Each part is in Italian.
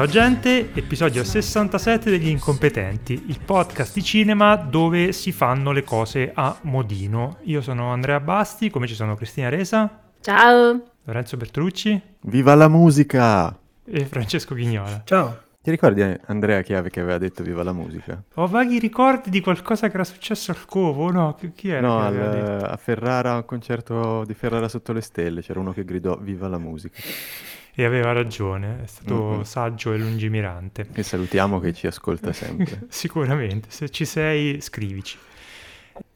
Ciao gente, episodio 67 degli Incompetenti, il podcast di cinema dove si fanno le cose a modino. Io sono Andrea Basti, come ci sono Cristina Resa, Ciao. Lorenzo Bertolucci Viva la musica! e Francesco Ghignola. Ciao. Ti ricordi Andrea Chiave che aveva detto viva la musica? Ho vaghi ricordi di qualcosa che era successo al Covo, no? Chi, era No, che al- aveva detto? a Ferrara, a un concerto di Ferrara sotto le stelle, c'era uno che gridò viva la musica. E aveva ragione, è stato Mhm. saggio e lungimirante. E salutiamo che ci ascolta sempre. Sicuramente, se ci sei scrivici.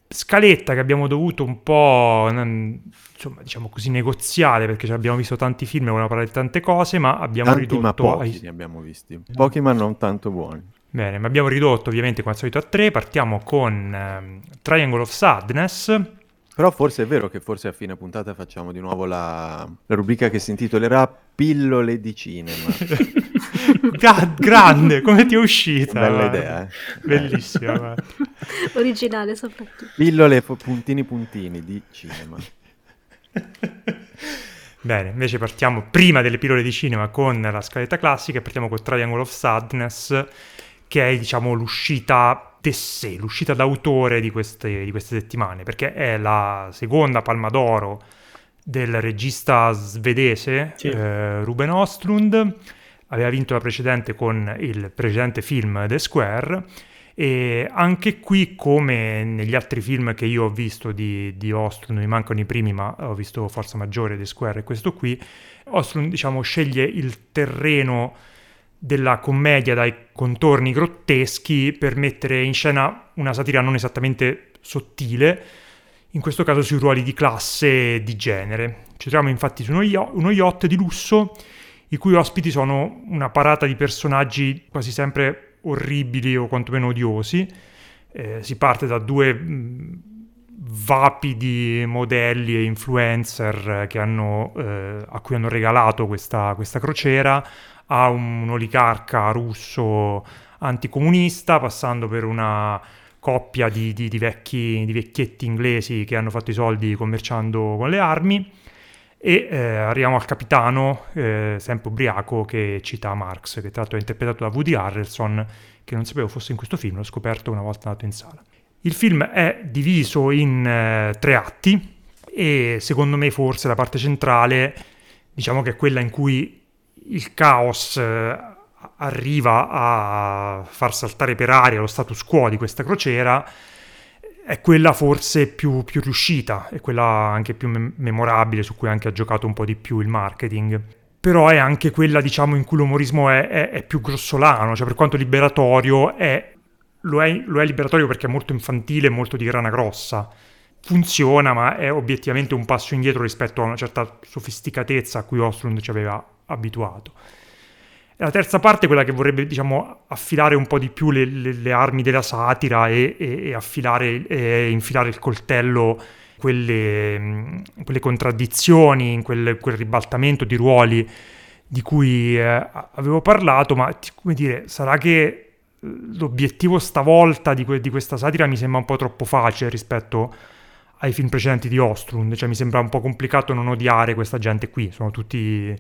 Scaletta che abbiamo dovuto un po', mm, insomma, diciamo così, negoziare perché abbiamo visto tanti film e volevamo parlare di tante cose, ma abbiamo Tanti ma ridotto... pochi ai- ne abbiamo visti. Pochi ma non tanto buoni. Bene, ma abbiamo ridotto ovviamente come al solito a tre. Partiamo con ehm, Triangle of Sadness. Però forse è vero che forse a fine puntata facciamo di nuovo la, la rubrica che si intitolerà Pillole di cinema. Gra- grande, come ti è uscita? Bella guarda. idea, eh? Bellissima, guarda. Originale soprattutto. Pillole puntini puntini di cinema. Bene, invece partiamo prima delle pillole di cinema con la scaletta classica e partiamo con Triangle of Sadness, che è diciamo l'uscita sé, l'uscita d'autore di queste, di queste settimane, perché è la seconda palma d'oro del regista svedese Sì. eh, Ruben Ostlund, aveva vinto la precedente con il precedente film The Square e anche qui, come negli altri film che io ho visto di, di Ostlund, mi mancano i primi, ma ho visto Forza Maggiore, The Square e questo qui, Ostlund diciamo, sceglie il terreno della commedia dai contorni grotteschi per mettere in scena una satira non esattamente sottile, in questo caso sui ruoli di classe e di genere. Ci troviamo infatti su uno, yacht di lusso i cui ospiti sono una parata di personaggi quasi sempre orribili o quantomeno odiosi. Eh, si parte da due mh, vapidi modelli e influencer hanno, eh, a cui hanno regalato questa, questa crociera, a un oligarca russo anticomunista, passando per una coppia di, di- di vecchi, di vecchietti inglesi che hanno fatto i soldi commerciando con le armi. E eh, arriviamo al capitano, eh, sempre ubriaco, che cita Marx, che tra l'altro è interpretato da Woody Harrelson, che non sapevo fosse in questo film, l'ho scoperto una volta andato in sala. Il film è diviso in eh, tre atti e secondo me forse la parte centrale, diciamo che è quella in cui il caos eh, arriva a far saltare per aria lo status quo di questa crociera, è quella forse più, più riuscita, è quella anche più mem- memorabile, su cui anche ha giocato un po' di più il marketing. Però è anche quella, diciamo, in cui l'umorismo è, è- è più grossolano, cioè per quanto liberatorio è, lo, lo è liberatorio perché è molto infantile molto di grana grossa. Funziona, ma è obiettivamente un passo indietro rispetto a una certa sofisticatezza a cui Ostrund ci aveva abituato. La terza parte è quella che vorrebbe, diciamo, affilare un po' di più le, le- le armi della satira e, e- e affilare e infilare il coltello quelle, quelle contraddizioni, quel, quel ribaltamento di ruoli di cui eh, avevo parlato, ma come dire, sarà che eh, l'obiettivo stavolta di, que- di questa satira mi sembra un po' troppo facile rispetto ai film precedenti di Ostrund, cioè mi sembra un po' complicato non odiare questa gente qui, sono tutti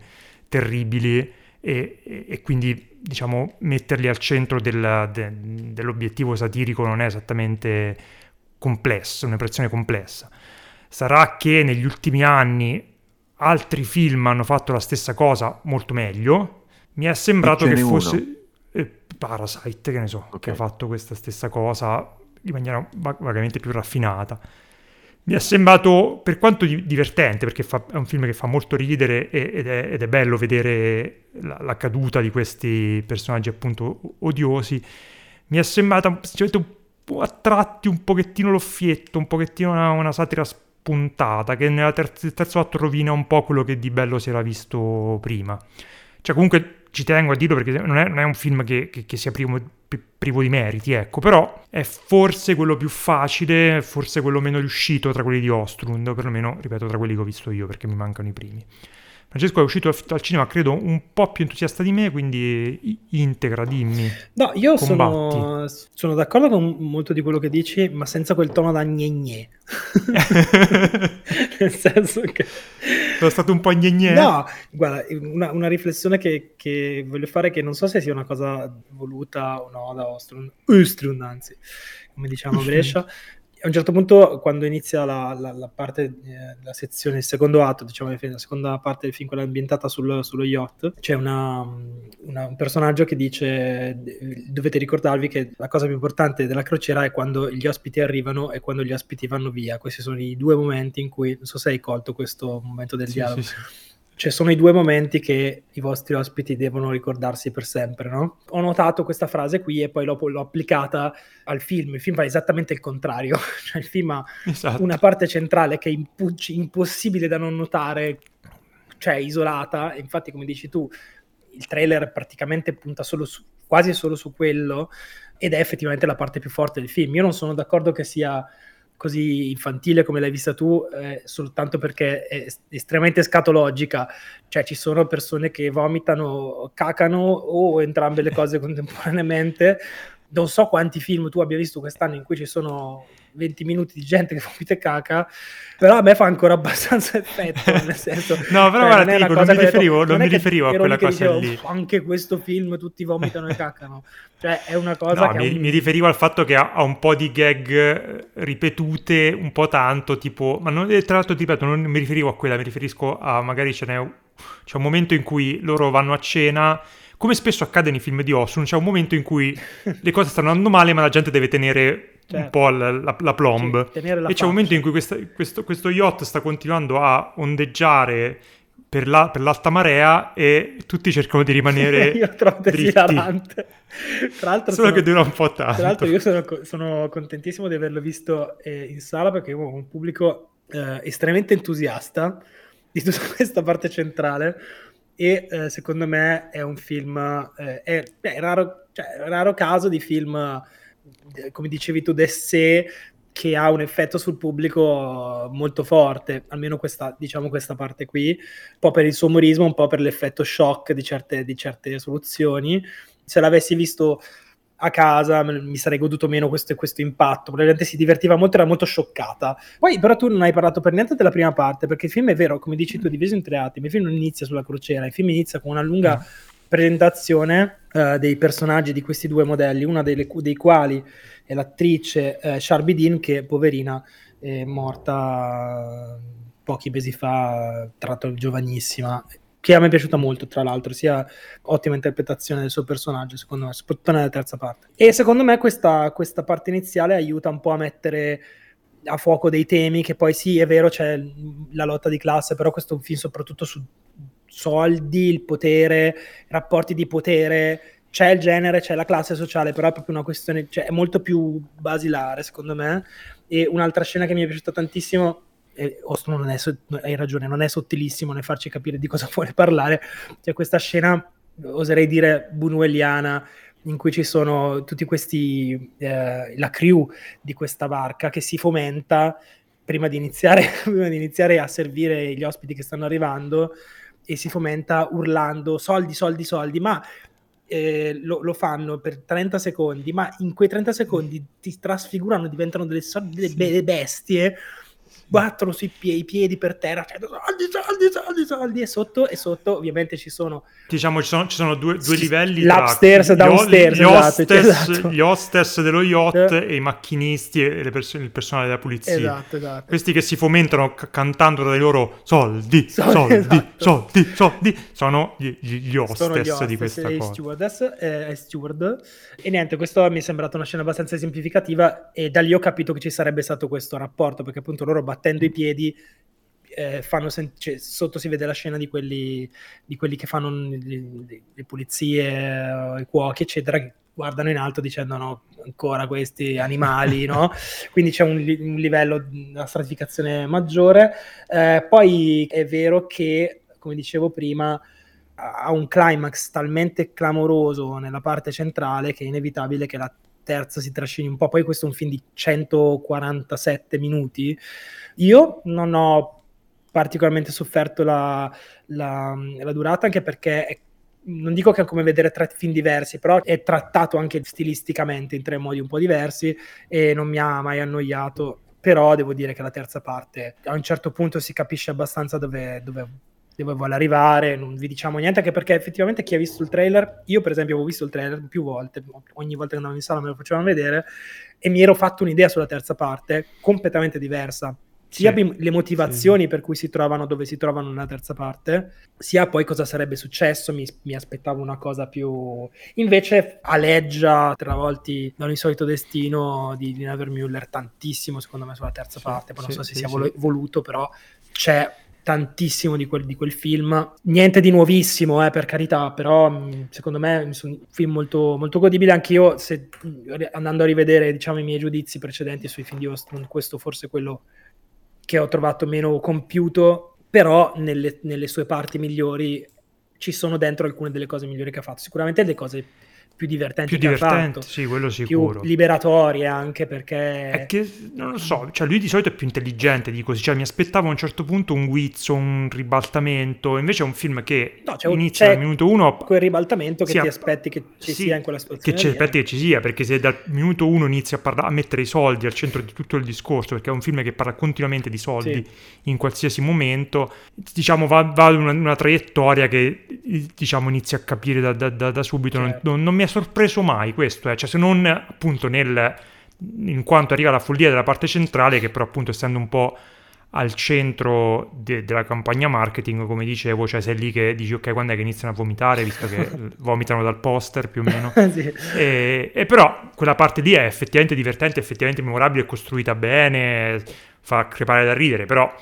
terribili e, e- e quindi diciamo metterli al centro del- de- dell'obiettivo satirico non è esattamente complesso, un'operazione complessa. Sarà che negli ultimi anni altri film hanno fatto la stessa cosa molto meglio. Mi è sembrato che fosse eh, Parasite, che ne so, Ok. che ha fatto questa stessa cosa in maniera va- vagamente più raffinata. Mi è sembrato, per quanto di- divertente, perché fa- è un film che fa molto ridere ed è, ed è bello vedere la, la caduta di questi personaggi appunto odiosi, mi è sembrata sinceramente a tratti un pochettino l'offietto, un pochettino una, una satira spuntata, che nel terzo, terzo atto rovina un po' quello che di bello si era visto prima. Cioè comunque ci tengo a dirlo perché non è, non è un film che, che- che sia primo- pri- privo di meriti, ecco, però è forse quello più facile, forse quello meno riuscito tra quelli di Ostrund, o perlomeno, ripeto, tra quelli che ho visto io, perché mi mancano i primi. Francesco è uscito al cinema, credo, un po' più entusiasta di me, quindi integra, dimmi. No, io sono, sono, d'accordo con molto di quello che dici, ma senza quel tono da gne gne. Nel senso che... Sono stato un po' gne gne? No, guarda, una, una riflessione che, che, voglio fare, che non so se sia una cosa voluta o no da Ostrund anzi, come diciamo a Brescia, a un certo punto, quando inizia la, la, la parte, eh, la sezione, il secondo atto, diciamo, la seconda parte del film, quella ambientata sul, sullo yacht, c'è una, una, un personaggio che dice: Dovete ricordarvi che la cosa più importante della crociera è quando gli ospiti arrivano e quando gli ospiti vanno via. Questi sono i due momenti in cui, non so se hai colto questo momento del sì, dialogo. Sì, sì cioè sono i due momenti che i vostri ospiti devono ricordarsi per sempre, no? Ho notato questa frase qui e poi l'ho, l'ho applicata al film. Il film fa esattamente il contrario. cioè il film ha esatto. una parte centrale che è impu- impossibile da non notare, cioè isolata. Infatti, come dici tu, il trailer praticamente punta solo su, quasi solo su quello ed è effettivamente la parte più forte del film. Io non sono d'accordo che sia così infantile come l'hai vista tu, eh, soltanto perché è estremamente scatologica, cioè ci sono persone che vomitano, cacano o entrambe le cose contemporaneamente. Non so quanti film tu abbia visto quest'anno in cui ci sono 20 minuti di gente che vomita e caca, però a me fa ancora abbastanza effetto, nel senso... no, però cioè, guarda, dico, non mi riferivo, detto, non mi riferivo a quella cosa dicevo, lì. Anche questo film tutti vomitano e cacano. Cioè, è una cosa no. Mi, un... mi, riferivo al fatto che ha, ha, un po' di gag eh, ripetute, un po' tanto, tipo... Ma non, tra l'altro, ti ripeto, non mi riferivo a quella, mi riferisco a magari ce n'è... C'è un momento in cui loro vanno a cena come spesso accade nei film di Ossun, c'è un momento in cui le cose stanno andando male, ma la gente deve tenere certo. un po' la, la, la plomb. Sì, e c'è un momento in cui questa, questo, questo, yacht sta continuando a ondeggiare per, la, per, l'alta marea e tutti cercano di rimanere io trovo esilarante tra l'altro solo sono, che dura un po' tanto. tra l'altro io sono, sono contentissimo di averlo visto eh, in sala perché ho un pubblico eh, estremamente entusiasta di tutta questa parte centrale e eh, secondo me è un film eh, è, è raro, cioè, raro caso di film come dicevi tu, d'essè che ha un effetto sul pubblico molto forte, almeno questa, diciamo questa parte qui, un po' per il suo umorismo, un po' per l'effetto shock di certe, di certe soluzioni. Se l'avessi visto a casa mi sarei goduto meno questo, questo impatto, probabilmente si divertiva molto, era molto scioccata. Poi però tu non hai parlato per niente della prima parte, perché il film è vero, come dici tu, è diviso in tre atti, il film non inizia sulla crociera, il film inizia con una lunga mm. presentazione uh, dei personaggi di questi due modelli, una delle, dei quali è l'attrice uh, Sharby Dean che poverina è morta pochi mesi fa, tra l'altro giovanissima, che a me è piaciuta molto, tra l'altro, sia ottima interpretazione del suo personaggio, secondo me, soprattutto nella terza parte. E secondo me questa, questa parte iniziale aiuta un po' a mettere a fuoco dei temi che poi sì, è vero, c'è la lotta di classe, però questo è un film soprattutto su soldi, il potere, rapporti di potere, c'è il genere, c'è la classe sociale, però è proprio una questione, cioè è molto più basilare secondo me. E un'altra scena che mi è piaciuta tantissimo, e Ostro non è, hai ragione, non è sottilissimo nel farci capire di cosa vuole parlare, c'è questa scena, oserei dire, bunueliana, in cui ci sono tutti questi, eh, la crew di questa barca che si fomenta prima di iniziare, prima di iniziare a servire gli ospiti che stanno arrivando e si fomenta urlando soldi, soldi, soldi, ma eh, lo, lo, fanno per 30 secondi, ma in quei 30 secondi ti trasfigurano, diventano delle, delle sì. bestie battono sui piedi, i piedi per terra, cioè, soldi, soldi, soldi, soldi, e sotto, e sotto ovviamente ci sono... Diciamo ci sono, ci sono due, due livelli L'upstairs e downstairs, gli, hostess, esatto, esatto. gli hostess dello yacht eh. e i macchinisti e pers- il personale della polizia. Esatto, esatto. Questi che si fomentano c- cantando dai loro soldi, soldi, soldi, esatto. soldi, soldi, sono gli, gli, hostess, sono gli hostess di questa cosa. Stewardess, eh, steward. E niente, questo mi è sembrato una scena abbastanza esemplificativa e da lì ho capito che ci sarebbe stato questo rapporto, perché appunto loro battendo i piedi eh, fanno sen- cioè, sotto si vede la scena di quelli, di quelli che fanno le, le pulizie, eh, i cuochi, eccetera, che guardano in alto dicendo no, ancora questi animali, no? Quindi c'è un, li- un livello, una stratificazione maggiore. Eh, poi è vero che, come dicevo prima, ha un climax talmente clamoroso nella parte centrale che è inevitabile che la terza si trascini un po'. Poi questo è un film di 147 minuti. Io non ho particolarmente sofferto la, la, la durata, anche perché è non dico che è come vedere tre film diversi, però è trattato anche stilisticamente in tre modi un po' diversi e non mi ha mai annoiato. Però devo dire che la terza parte a un certo punto si capisce abbastanza dove, dove, dove vuole arrivare, non vi diciamo niente, anche perché effettivamente chi ha visto il trailer, io per esempio avevo visto il trailer più volte, ogni volta che andavo in sala me lo facevano vedere e mi ero fatto un'idea sulla terza parte completamente diversa sia sì, le motivazioni sì. per cui si trovano dove si trovano nella terza parte, sia poi cosa sarebbe successo. Mi, mi aspettavo una cosa più. Invece aleggia travolti da un insolito destino di Lina Vermüller tantissimo, secondo me, sulla terza sì, parte. Poi non so se sia vol- voluto, però c'è tantissimo di quel, di quel, film. Niente di nuovissimo, eh, per carità, però mm, secondo me è un film molto, molto godibile. Anche io, se, andando a rivedere diciamo, i miei giudizi precedenti sui film di Ostrom, questo forse è quello che ho trovato meno compiuto, però nelle, nelle sue parti migliori ci sono dentro alcune delle cose migliori che ha fatto. Sicuramente le cose più divertenti più divertenti, sì, quello sicuro. Più liberatorie anche perché... È che, non lo so, cioè lui di solito è più intelligente di così, cioè mi aspettavo a un certo punto un guizzo, un ribaltamento, invece è un film che no, inizia dal minuto uno... Quel ribaltamento che sia, ti aspetti che ci sì, sia in quella situazione. Che ci aspetti che ci sia, perché se dal minuto uno inizia a, parla- a, mettere i soldi al centro di tutto il discorso, perché è un film che parla continuamente di soldi sì. in qualsiasi momento, diciamo va, va una, una, traiettoria che diciamo inizia a capire da, da, da, da subito, certo. non, non, non mi ha sorpreso mai questo, eh. cioè se non appunto nel, in quanto arriva la follia della parte centrale che però appunto essendo un po' al centro de- della campagna marketing, come dicevo, cioè sei lì che dici ok quando è che iniziano a vomitare, visto che vomitano dal poster più o meno. sì. e, e, però quella parte lì è effettivamente divertente, effettivamente memorabile, costruita bene, fa crepare da ridere, però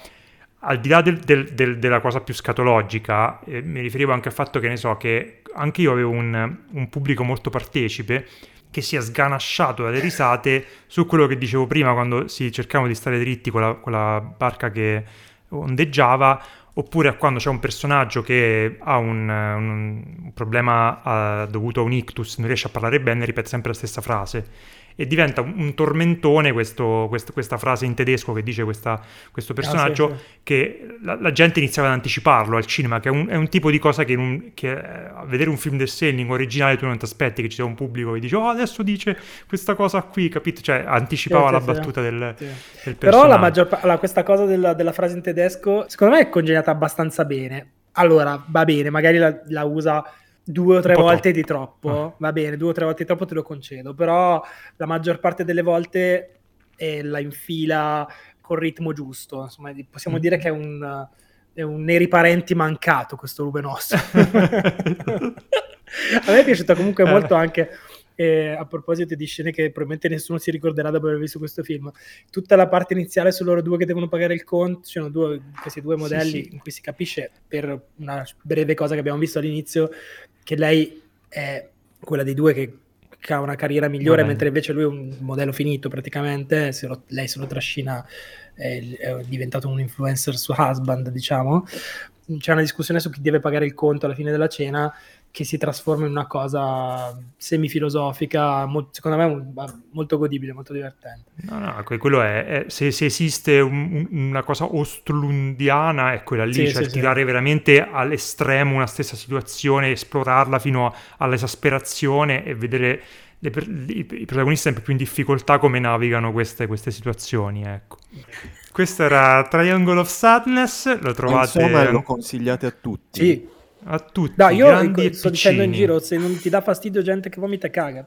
al di là del, del, del, della cosa più scatologica, eh, mi riferivo anche al fatto che ne so che anche io avevo un, un pubblico molto partecipe che si è sganasciato dalle risate su quello che dicevo prima quando si cercavano di stare dritti con la, con la barca che ondeggiava oppure a quando c'è un personaggio che ha un, un, un problema uh, dovuto a un ictus, non riesce a parlare bene, ripete sempre la stessa frase e diventa un tormentone questo, questo, questa frase in tedesco che dice questa, questo personaggio, ah, sì, sì. che la, la, gente iniziava ad anticiparlo al cinema, che è un, è un tipo di cosa che, un, che, a vedere un film del Selling originale tu non ti aspetti che ci sia un pubblico che dice oh adesso dice questa cosa qui, capito? Cioè anticipava sì, la battuta del, del, personaggio. Però la maggior allora, questa cosa della, della frase in tedesco secondo me è congegnata abbastanza bene. Allora, va bene, magari la, la usa due o tre volte troppo. di troppo, ah. va bene, due o tre volte di troppo te lo concedo, però la maggior parte delle volte eh, la infila col ritmo giusto, insomma possiamo mm. dire che è un, è un Neri Parenti mancato questo Rube nostro. A me è piaciuto comunque molto anche e a proposito di scene che probabilmente nessuno si ricorderà dopo aver visto questo film, tutta la parte iniziale su loro due che devono pagare il conto, ci sono due, questi due modelli sì, sì. in cui si capisce per una breve cosa che abbiamo visto all'inizio che lei è quella dei due che, ha una carriera migliore, mentre invece lui è un modello finito praticamente, se lo, lei se lo trascina, è, è diventato un influencer su husband, diciamo. C'è una discussione su chi deve pagare il conto alla fine della cena che si trasforma in una cosa semifilosofica, mo- secondo me molto godibile, molto divertente. No, no, quello è, è se, se, esiste un, una cosa ostrundiana è quella lì, sì, cioè sì, tirare sì. veramente all'estremo una stessa situazione, esplorarla fino all'esasperazione e vedere le, i, i, protagonisti sempre più in difficoltà come navigano queste, queste situazioni, ecco. Questo era Triangle of Sadness, lo trovate... Insomma, lo consigliate a tutti. Sì, a tutti. No, io sto dicendo in giro, se non ti dà fastidio gente che vomita caga,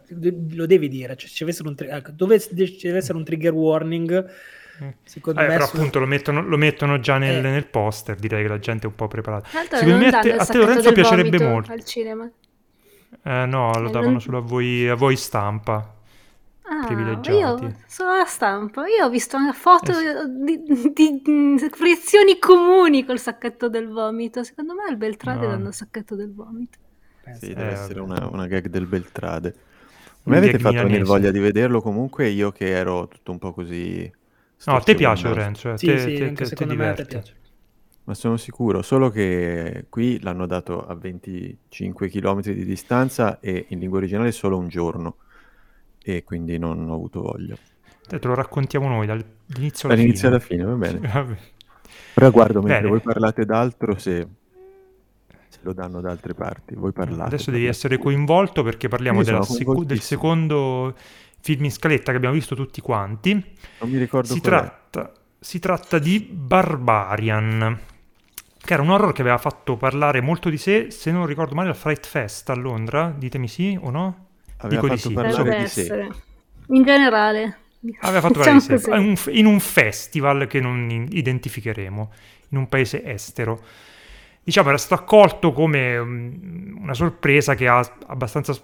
lo devi dire. Cioè, ci deve essere un, tri- ecco, dove ci deve essere un trigger warning. Mm. Secondo eh, me però su... appunto lo mettono, lo mettono già nel, eh. nel, poster, direi che la gente è un po' preparata. Tanto Secondo me a te, a te Lorenzo piacerebbe molto. Al cinema. Eh, no, lo davano non... solo a voi, a voi stampa. Ah, Io sono alla stampa, io ho visto una foto eh. di, di, di, frizioni comuni col sacchetto del vomito. Secondo me al Beltrade no. danno il sacchetto del vomito. Sì, deve essere una, una, gag del Beltrade. Mi avete fatto venire voglia di vederlo comunque io che ero tutto un po' così... No, a te piace Lorenzo, eh? sì, te, sì, te, anche te, secondo me a te piace. Ma sono sicuro, solo che qui l'hanno dato a 25 km di distanza e in lingua originale solo un giorno e quindi non ho avuto voglia. Te lo raccontiamo noi dall'inizio alla fine. alla fine, va bene. Però guardo mentre Bene. voi parlate d'altro se, se lo danno da altre parti. Voi parlate. Adesso devi essere coinvolto perché parliamo della secu- del secondo film in scaletta che abbiamo visto tutti quanti. Non mi ricordo si tratta, si tratta di Barbarian che era un horror che aveva fatto parlare molto di sé, se non ricordo male, al Fright Fest a Londra. Ditemi sì o no? Aveva Dico fatto di sì. parlare di sé. In generale. Aveva fatto parlare di sé. In un festival che non identificheremo, in un paese estero. Diciamo, era stato accolto come mm, una sorpresa che ha abbastanza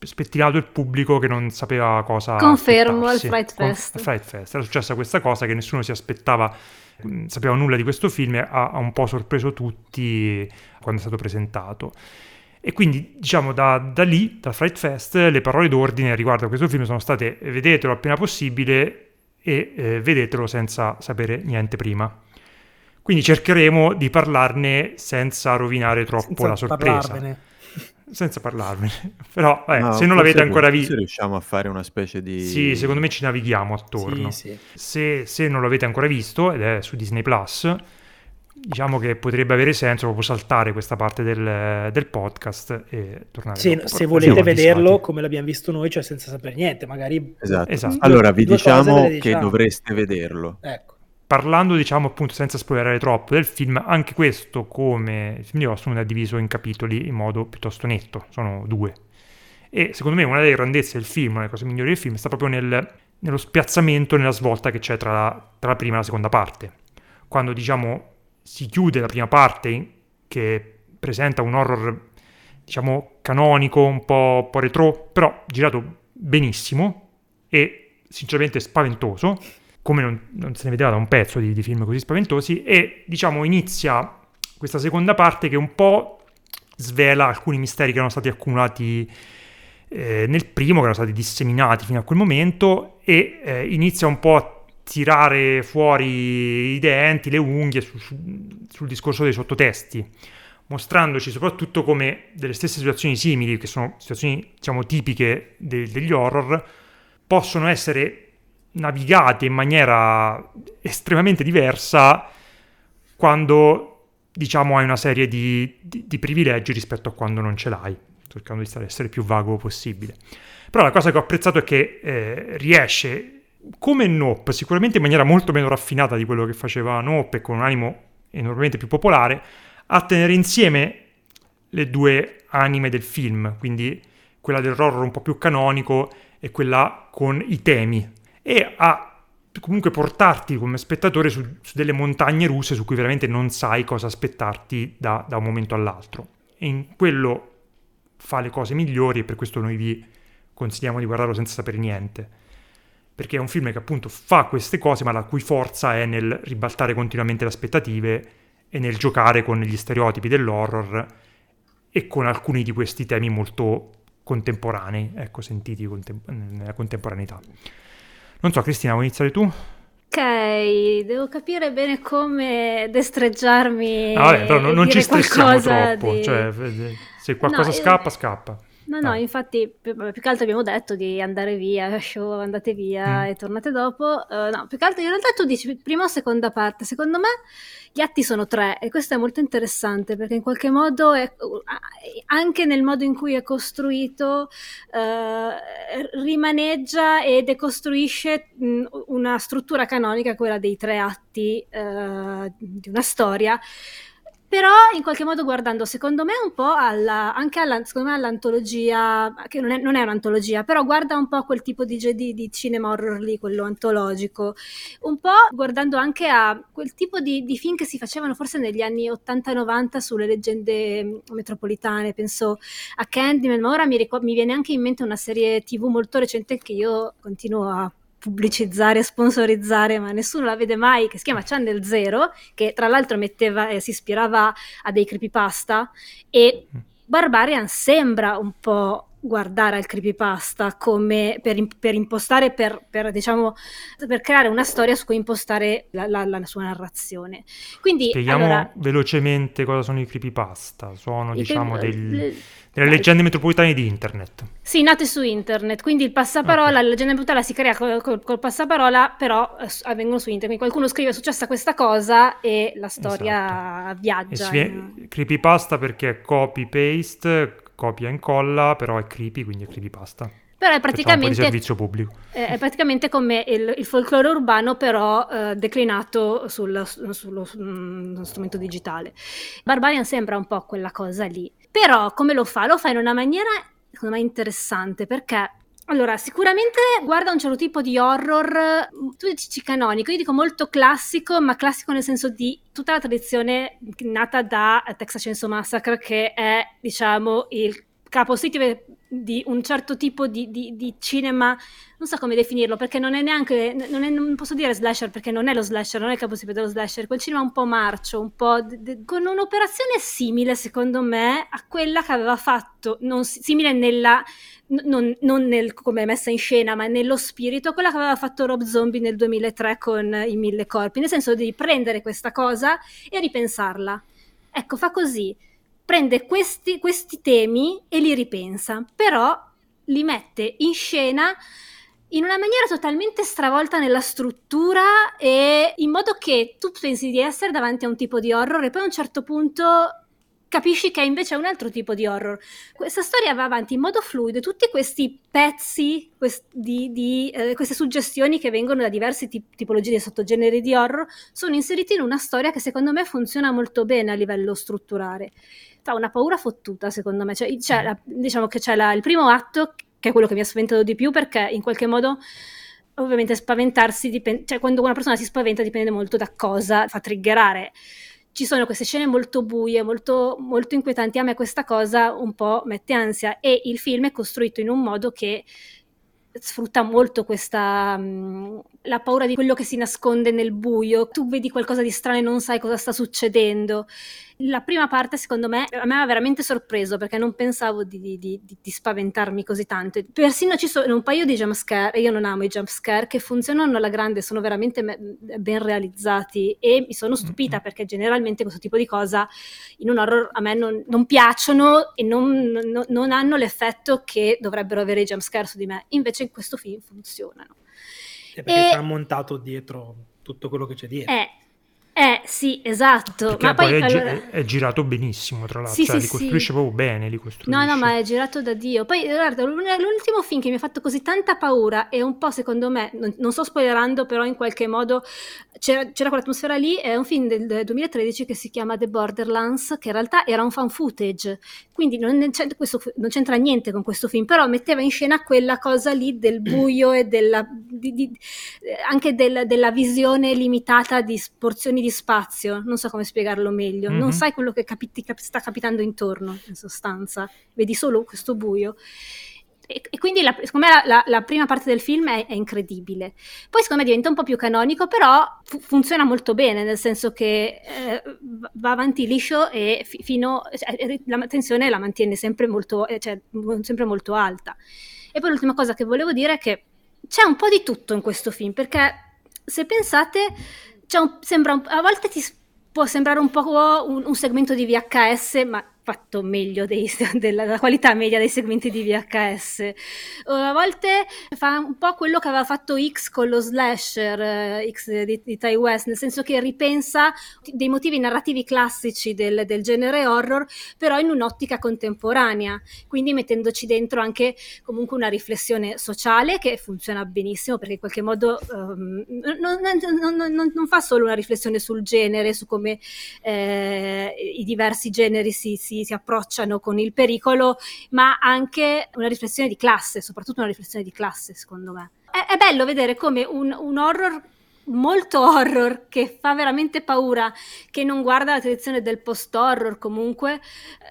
spettinato il pubblico che non sapeva cosa Confermo al Fright Fest. Con, Fright Fest. Era successa questa cosa che nessuno si aspettava Mm, sapeva nulla di questo film e ha, ha un po' sorpreso tutti quando è stato presentato. E quindi, diciamo, da, da, lì, dal Fright Fest, le parole d'ordine riguardo a questo film sono state vedetelo appena possibile e eh, vedetelo senza sapere niente prima. Quindi cercheremo di parlarne senza rovinare troppo senza la sorpresa. Parlarvene senza parlarne. Però vabbè, no, se non l'avete ancora visto... riusciamo a fare una specie di... Sì, secondo me ci navighiamo attorno. Sì, sì. Se, se, non l'avete ancora visto, ed è su Disney+, Plus, diciamo che potrebbe avere senso proprio saltare questa parte del, del podcast e tornare sì, dopo. Se volete vederlo come l'abbiamo visto noi, cioè senza sapere niente, magari... Esatto. esatto. Allora, vi diciamo che diciamo. dovreste vederlo. Ecco parlando, diciamo appunto senza spoilerare troppo del film, anche questo come il film di Ostrom è diviso in capitoli in modo piuttosto netto, sono due. E secondo me una delle grandezze del film, una delle cose migliori del film, sta proprio nel, nello spiazzamento, nella svolta che c'è tra la, tra la, prima e la seconda parte. Quando diciamo si chiude la prima parte che presenta un horror diciamo canonico, un po', un po retro, però girato benissimo e sinceramente spaventoso come non, non, se ne vedeva da un pezzo di, di, film così spaventosi, e diciamo inizia questa seconda parte che un po' svela alcuni misteri che erano stati accumulati eh, nel primo, che erano stati disseminati fino a quel momento, e eh, inizia un po' a tirare fuori i denti, le unghie su, su, sul discorso dei sottotesti, mostrandoci soprattutto come delle stesse situazioni simili, che sono situazioni diciamo tipiche de- degli horror, possono essere navigate in maniera estremamente diversa quando diciamo hai una serie di, di, di, privilegi rispetto a quando non ce l'hai, cercando di stare, essere più vago possibile. Però la cosa che ho apprezzato è che eh, riesce, come Nope, sicuramente in maniera molto meno raffinata di quello che faceva Nope e con un animo enormemente più popolare, a tenere insieme le due anime del film, quindi quella dell'horror un po' più canonico e quella con i temi e a comunque portarti come spettatore su, su, delle montagne russe su cui veramente non sai cosa aspettarti da, da un momento all'altro. E in quello fa le cose migliori e per questo noi vi consigliamo di guardarlo senza sapere niente. Perché è un film che appunto fa queste cose, ma la cui forza è nel ribaltare continuamente le aspettative e nel giocare con gli stereotipi dell'horror e con alcuni di questi temi molto contemporanei, ecco, sentiti contem- nella contemporaneità. Non so, Cristina, vuoi iniziare tu? Ok, devo capire bene come destreggiarmi. Ah, vabbè, però non, non ci stressiamo troppo. Di... Cioè, se qualcosa no, scappa, io... scappa. No, no, infatti più, più, che altro abbiamo detto di andare via, show, andate via mm. e tornate dopo. Uh, no, più che altro in realtà tu dici prima o seconda parte. Secondo me gli atti sono tre e questo è molto interessante perché in qualche modo è, anche nel modo in cui è costruito uh, rimaneggia e decostruisce una struttura canonica, quella dei tre atti uh, di una storia però in qualche modo guardando secondo me un po' alla, anche alla, me all'antologia, che non è, non è, un'antologia, però guarda un po' quel tipo di, di, di, cinema horror lì, quello antologico, un po' guardando anche a quel tipo di, di film che si facevano forse negli anni 80-90 sulle leggende metropolitane, penso a Candyman, ma ora mi, ricor- mi viene anche in mente una serie tv molto recente che io continuo a pubblicizzare, sponsorizzare, ma nessuno la vede mai, che si chiama Channel Zero, che tra l'altro metteva, eh, si ispirava a dei creepypasta, e Barbarian sembra un po' guardare al creepypasta come per, per impostare, per, per, diciamo, per creare una storia su cui impostare la, la, la sua narrazione. Quindi, Spieghiamo allora, velocemente cosa sono i creepypasta. Sono, diciamo, che, del, le, delle leggende metropolitane di internet. Sì, nate su internet, quindi il passaparola, okay. la leggenda metropolitana si crea col, col, col passaparola, però eh, avvengono su internet. Quindi qualcuno scrive è successa questa cosa e la storia esatto. viaggia. E in... Creepypasta perché copy-paste copia e incolla, però è creepy, quindi è creepypasta. Però è praticamente, servizio pubblico. È praticamente come il, il folklore urbano, però eh, declinato sul, sullo, sullo, strumento digitale. Barbarian sembra un po' quella cosa lì. Però come lo fa? Lo fa in una maniera, secondo me, interessante, perché allora, sicuramente guarda un certo tipo di horror, tu dici canonico, io dico molto classico, ma classico nel senso di tutta la tradizione nata da Texas Chainsaw Massacre, che è, diciamo, il capostipite di un certo tipo di, di, di, cinema, non so come definirlo, perché non è neanche, non, è, non, posso dire slasher, perché non è lo slasher, non è il capostipite dello slasher, quel cinema un po' marcio, un po' de, con un'operazione simile, secondo me, a quella che aveva fatto, non, simile nella, non, non nel, come messa in scena, ma nello spirito, quella che aveva fatto Rob Zombie nel 2003 con I Mille Corpi, nel senso di prendere questa cosa e ripensarla. Ecco, fa così prende questi, questi temi e li ripensa, però li mette in scena in una maniera totalmente stravolta nella struttura e in modo che tu pensi di essere davanti a un tipo di horror e poi a un certo punto capisci che è invece un altro tipo di horror. Questa storia va avanti in modo fluido, tutti questi pezzi, quest, di, di, eh, queste suggestioni che vengono da diverse tip- tipologie di sottogeneri di horror sono inseriti in una storia che secondo me funziona molto bene a livello strutturale fa una paura fottuta, secondo me. Cioè, c'è la, diciamo che c'è la, il primo atto, che è quello che mi ha spaventato di più, perché in qualche modo ovviamente spaventarsi dipende, cioè quando una persona si spaventa dipende molto da cosa fa triggerare. Ci sono queste scene molto buie, molto, molto inquietanti. A me questa cosa un po' mette ansia e il film è costruito in un modo che sfrutta molto questa um, la paura di quello che si nasconde nel buio. Tu vedi qualcosa di strano e non sai cosa sta succedendo. La prima parte, secondo me, a me ha veramente sorpreso perché non pensavo di, di, di, di spaventarmi così tanto. Persino ci sono un paio di jumpscare, e io non amo i jumpscare, che funzionano alla grande, sono veramente me- ben realizzati e mi sono stupita perché generalmente questo tipo di cosa in un horror a me non, non piacciono e non, non, non hanno l'effetto che dovrebbero avere i jumpscare su di me. Invece in questo film funzionano. Perché e... ci ha montato dietro tutto quello che c'è dietro. Eh, eh sì, esatto. Perché ma poi, poi è, allora... è, girato benissimo, tra l'altro. Sì, cioè, sì, li costruisce sì. proprio bene. Li costruisce. No, no, ma è girato da Dio. Poi, guarda, l'ultimo film che mi ha fatto così tanta paura e un po', secondo me, non, non sto spoilerando, però in qualche modo c'era, c'era, quell'atmosfera lì. È un film del, del 2013 che si chiama The Borderlands, che in realtà era un fan footage. Quindi non, c'entra, questo, non c'entra niente con questo film, però metteva in scena quella cosa lì del buio e della, di, di, anche del, della visione limitata di porzioni di spazio non so come spiegarlo meglio, mm-hmm. non sai quello che capi- ti cap- sta capitando intorno, in sostanza, vedi solo questo buio. E, e quindi la, secondo me la, la, prima parte del film è, è, incredibile. Poi secondo me diventa un po' più canonico, però fu- funziona molto bene, nel senso che eh, va avanti liscio e fi- fino, cioè, eh, la tensione la mantiene sempre molto, eh, cioè, sempre molto alta. E poi l'ultima cosa che volevo dire è che c'è un po' di tutto in questo film, perché se pensate, un, sembra a volte ti può sembrare un po' un, un segmento di VHS, ma fatto meglio dei, della qualità media dei segmenti di VHS. Uh, a volte fa un po' quello che aveva fatto X con lo slasher uh, X di, di Tai West, nel senso che ripensa dei motivi narrativi classici del, del, genere horror, però in un'ottica contemporanea, quindi mettendoci dentro anche comunque una riflessione sociale che funziona benissimo perché in qualche modo um, non, non, non, non, fa solo una riflessione sul genere, su come eh, i diversi generi si, si si, si approcciano con il pericolo, ma anche una riflessione di classe, soprattutto una riflessione di classe, secondo me. È, bello vedere come un, un horror molto horror che fa veramente paura, che non guarda la tradizione del post-horror comunque,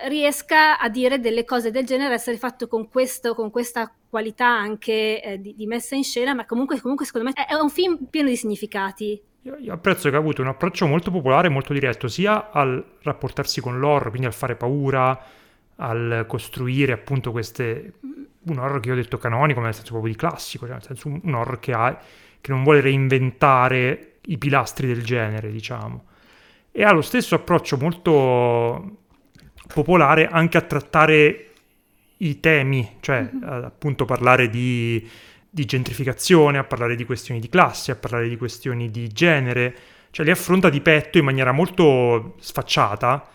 riesca a dire delle cose del genere, essere fatto con, questo, con questa qualità anche eh, di, di, messa in scena, ma comunque, comunque secondo me è, un film pieno di significati. Io, io, apprezzo che ha avuto un approccio molto popolare e molto diretto, sia al rapportarsi con l'horror, quindi al fare paura, al costruire appunto queste un horror che io ho detto canonico, ma nel senso proprio di classico, cioè nel senso un horror che, ha, che non vuole reinventare i pilastri del genere, diciamo. E ha lo stesso approccio molto popolare anche a trattare i temi, cioè mm-hmm. appunto parlare di, di, gentrificazione, a parlare di questioni di classe, a parlare di questioni di genere, cioè li affronta di petto in maniera molto sfacciata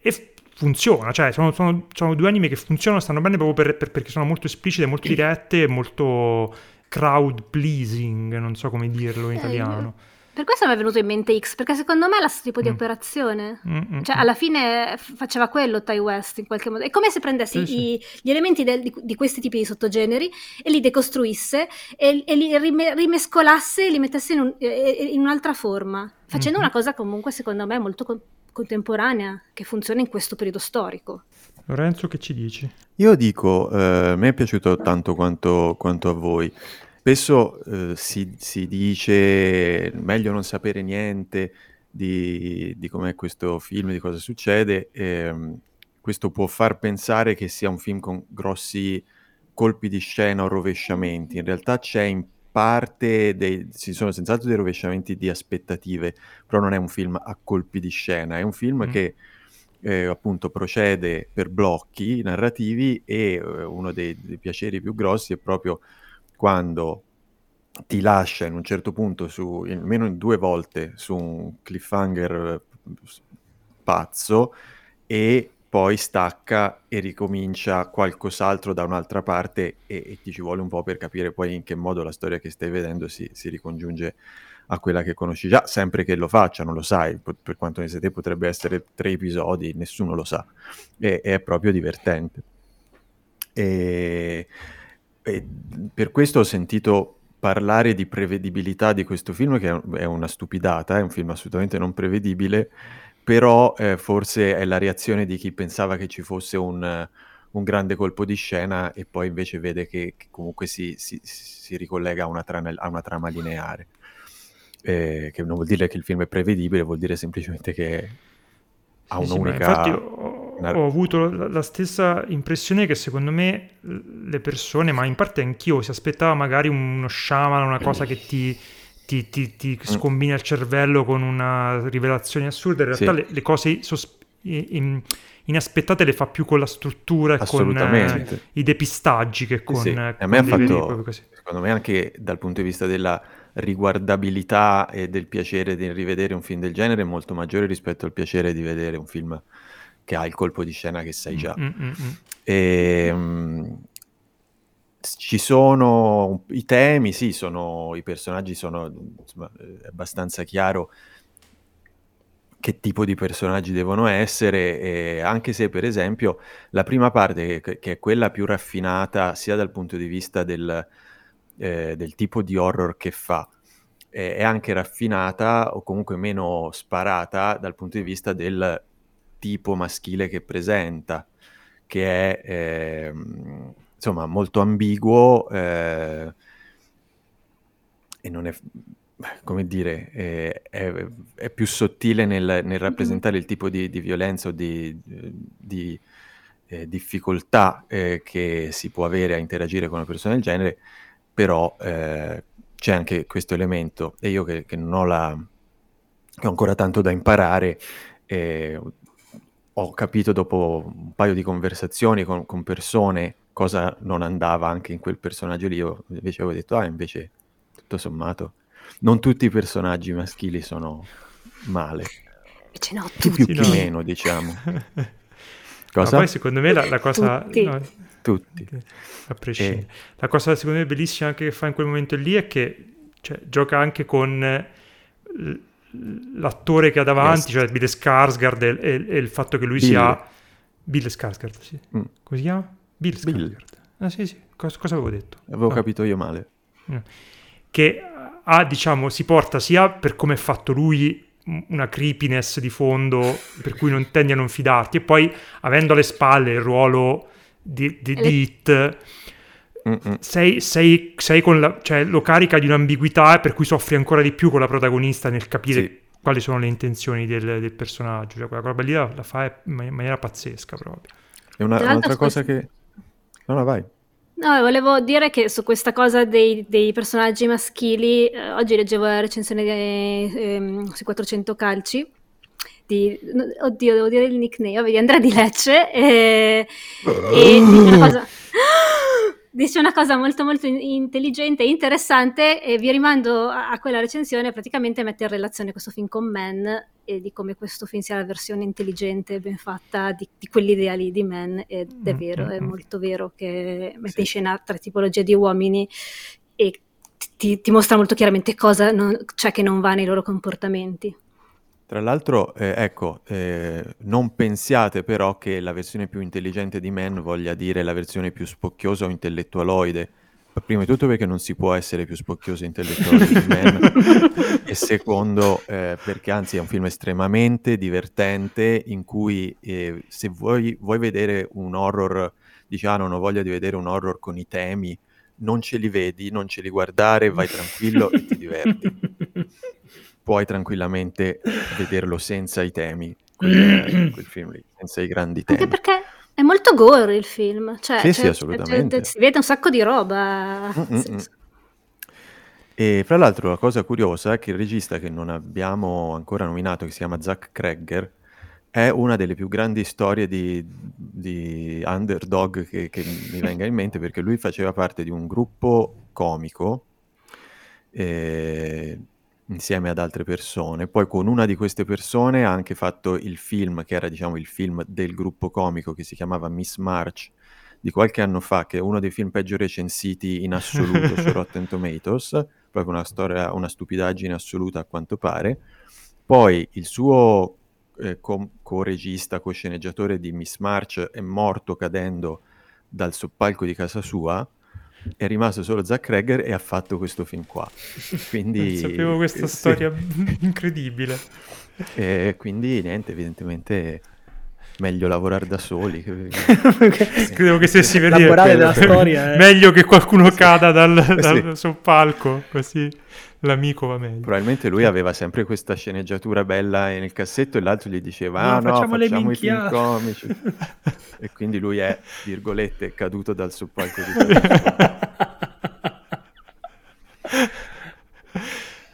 e funziona, cioè sono, sono, sono due anime che funzionano, stanno bene proprio per, per, perché sono molto esplicite, molto dirette e molto crowd pleasing, non so come dirlo in eh, italiano. Per questo mi è venuto in mente X, perché secondo me è lo stesso tipo di mm. operazione. Mm, mm, cioè, mm. alla fine faceva quello Tai West in qualche modo. È come se prendessi sì, i, sì. gli elementi del, di, di, questi tipi di sottogeneri e li decostruisse e, e li rime, rimescolasse e li mettesse in, un, in un'altra forma, facendo mm-hmm. una cosa comunque secondo me molto con, contemporanea, che funziona in questo periodo storico. Lorenzo, che ci dici? Io dico, eh, mi è piaciuto tanto quanto, quanto a voi. Spesso eh, si, si, dice meglio non sapere niente di, di com'è questo film, di cosa succede. Ehm, questo può far pensare che sia un film con grossi colpi di scena o rovesciamenti. In realtà c'è in parte dei, ci sono senz'altro dei rovesciamenti di aspettative, però non è un film a colpi di scena, è un film mm. che eh, appunto procede per blocchi narrativi e eh, uno dei, dei, piaceri più grossi è proprio quando ti lascia in un certo punto, su, almeno in due volte, su un cliffhanger pazzo e poi stacca e ricomincia qualcos'altro da un'altra parte e, e, ti ci vuole un po' per capire poi in che modo la storia che stai vedendo si, si ricongiunge a quella che conosci già, sempre che lo faccia, non lo sai, per quanto ne sia te potrebbe essere tre episodi, nessuno lo sa, e è proprio divertente. E e per questo ho sentito parlare di prevedibilità di questo film, che è una stupidata, è un film assolutamente non prevedibile, però eh, forse è la reazione di chi pensava che ci fosse un, un grande colpo di scena e poi invece vede che, che comunque si, si, si ricollega a una, trama, a una trama lineare. Eh, che non vuol dire che il film è prevedibile, vuol dire semplicemente che ha un'unica... Sì, ho, ho, avuto la, stessa impressione che secondo me le persone, ma in parte anch'io, si aspettava magari uno shaman, una cosa che ti, ti, ti, ti mm. scombina il cervello con una rivelazione assurda, in realtà sì. le, le, cose sos- in, inaspettate le fa più con la struttura e con eh, i depistaggi che con... Sì, sì. a me ha fatto, secondo me anche dal punto di vista della riguardabilità e del piacere di rivedere un film del genere è molto maggiore rispetto al piacere di vedere un film che ha il colpo di scena che sai già. E, um, ci sono i temi, sì, sono, i personaggi sono insomma, è abbastanza chiaro che tipo di personaggi devono essere, anche se per esempio la prima parte, che, che, è quella più raffinata sia dal punto di vista del, eh, del tipo di horror che fa. Eh, è anche raffinata o comunque meno sparata dal punto di vista del tipo maschile che presenta, che è eh, insomma molto ambiguo eh, e non è come dire, è, è, è più sottile nel, nel mm-hmm. rappresentare il tipo di, di violenza o di, di eh, difficoltà eh, che si può avere a interagire con una persona del genere, però eh, c'è anche questo elemento e io che, che, non ho la che ho ancora tanto da imparare eh, ho capito dopo un paio di conversazioni con, con, persone cosa non andava anche in quel personaggio lì. Io invece avevo detto ah invece tutto sommato non tutti i personaggi maschili sono male. Invece no tutti. più che meno diciamo. Cosa? Ma poi secondo me la, la cosa no, tutti. A prescindere. E... La cosa secondo me bellissima anche che fa in quel momento lì è che cioè, gioca anche con l'attore che ha davanti, yes. cioè Bill Skarsgård e, e, e, il fatto che lui Bill. sia... Bill Skarsgård, sì. Mm. Come si chiama? Bill Skarsgård. Bill. Ah sì, sì. Cosa, cosa avevo detto? Avevo ah. capito io male. Mm. Che ha, diciamo, si porta sia per come è fatto lui una creepiness di fondo per cui non tendi a non fidarti e poi avendo alle spalle il ruolo di, di, di It, sei, sei, sei, con la, cioè, lo carica di un'ambiguità per cui soffri ancora di più con la protagonista nel capire sì. quali sono le intenzioni del, del personaggio. Cioè, quella roba lì la, fa in maniera pazzesca proprio. E una, un'altra cosa che... No, no, vai. No, volevo dire che su questa cosa dei, dei personaggi maschili, eh, oggi leggevo la recensione di, eh, sui 400 calci di, oddio, devo dire il nickname, di Andrea di Lecce, e, e una cosa... dice una cosa molto molto intelligente e interessante e vi rimando a, a, quella recensione praticamente mette in relazione questo film con Man e di come questo film sia la versione intelligente e ben fatta di, di quell'idea lì di Man ed è mm, vero, è mm-hmm. molto vero che mette sì. in scena tre tipologie di uomini e ti, ti mostra molto chiaramente cosa non, cioè che non va nei loro comportamenti. Tra l'altro, eh, ecco, eh, non pensiate però che la versione più intelligente di Man voglia dire la versione più spocchiosa o intellettualoide. Prima di tutto perché non si può essere più spocchioso e intellettuale di Man e secondo eh, perché anzi è un film estremamente divertente in cui eh, se vuoi, vuoi vedere un horror, dici ah non ho voglia di vedere un horror con i temi, non ce li vedi, non ce li guardare, vai tranquillo e ti diverti puoi tranquillamente vederlo senza i temi, quel, quel film lì, senza i grandi temi. Anche perché è molto gore il film, cioè, sì, cioè, sì, assolutamente. si vede un sacco di roba. E fra l'altro la cosa curiosa è che il regista che non abbiamo ancora nominato, che si chiama Zach Kregger, è una delle più grandi storie di, di underdog che, che, mi venga in mente perché lui faceva parte di un gruppo comico eh, insieme ad altre persone. Poi con una di queste persone ha anche fatto il film, che era diciamo il film del gruppo comico che si chiamava Miss March di qualche anno fa, che è uno dei film peggio recensiti in assoluto su Rotten Tomatoes, proprio una storia, una stupidaggine assoluta a quanto pare. Poi il suo eh, co- co-regista, co-sceneggiatore di Miss March è morto cadendo dal soppalco di casa sua è rimasto solo Zack Kreger e ha fatto questo film qua. Quindi, sapevo questa sì. storia incredibile. E quindi niente, evidentemente meglio lavorare da soli. Credevo che stessi per la dire morale della storia è... meglio che qualcuno cadà dal, dal sì. palco, così l'amico va meglio. Probabilmente lui aveva sempre questa sceneggiatura bella nel cassetto e l'altro gli diceva no, ah no, facciamo, facciamo i film comici. e quindi lui è, virgolette, caduto dal soppalco di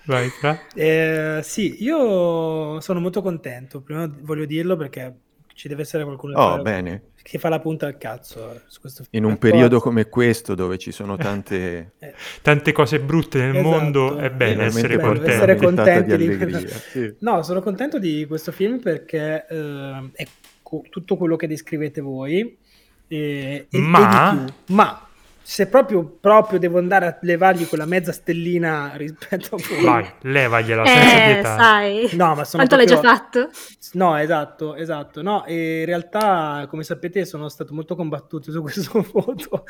Vai, eh, sì, io sono molto contento. Prima voglio dirlo perché ci deve essere qualcuno oh, bene. che fa la punta al cazzo su questo film. In un periodo come questo dove ci sono tante, eh. tante cose brutte nel esatto. mondo è bene essere bello, contenti. Essere contenti di di... sì. No, sono contento di questo film perché eh, è co- tutto quello che descrivete voi. E, e, ma... Ma se proprio, proprio devo andare a levargli quella mezza stellina rispetto a voi. Vai, levagliela eh, senza pietà. sai. No, ma sono Quanto proprio... l'hai già fatto? No, esatto, esatto. No, in realtà, come sapete, sono stato molto combattuto su questo voto.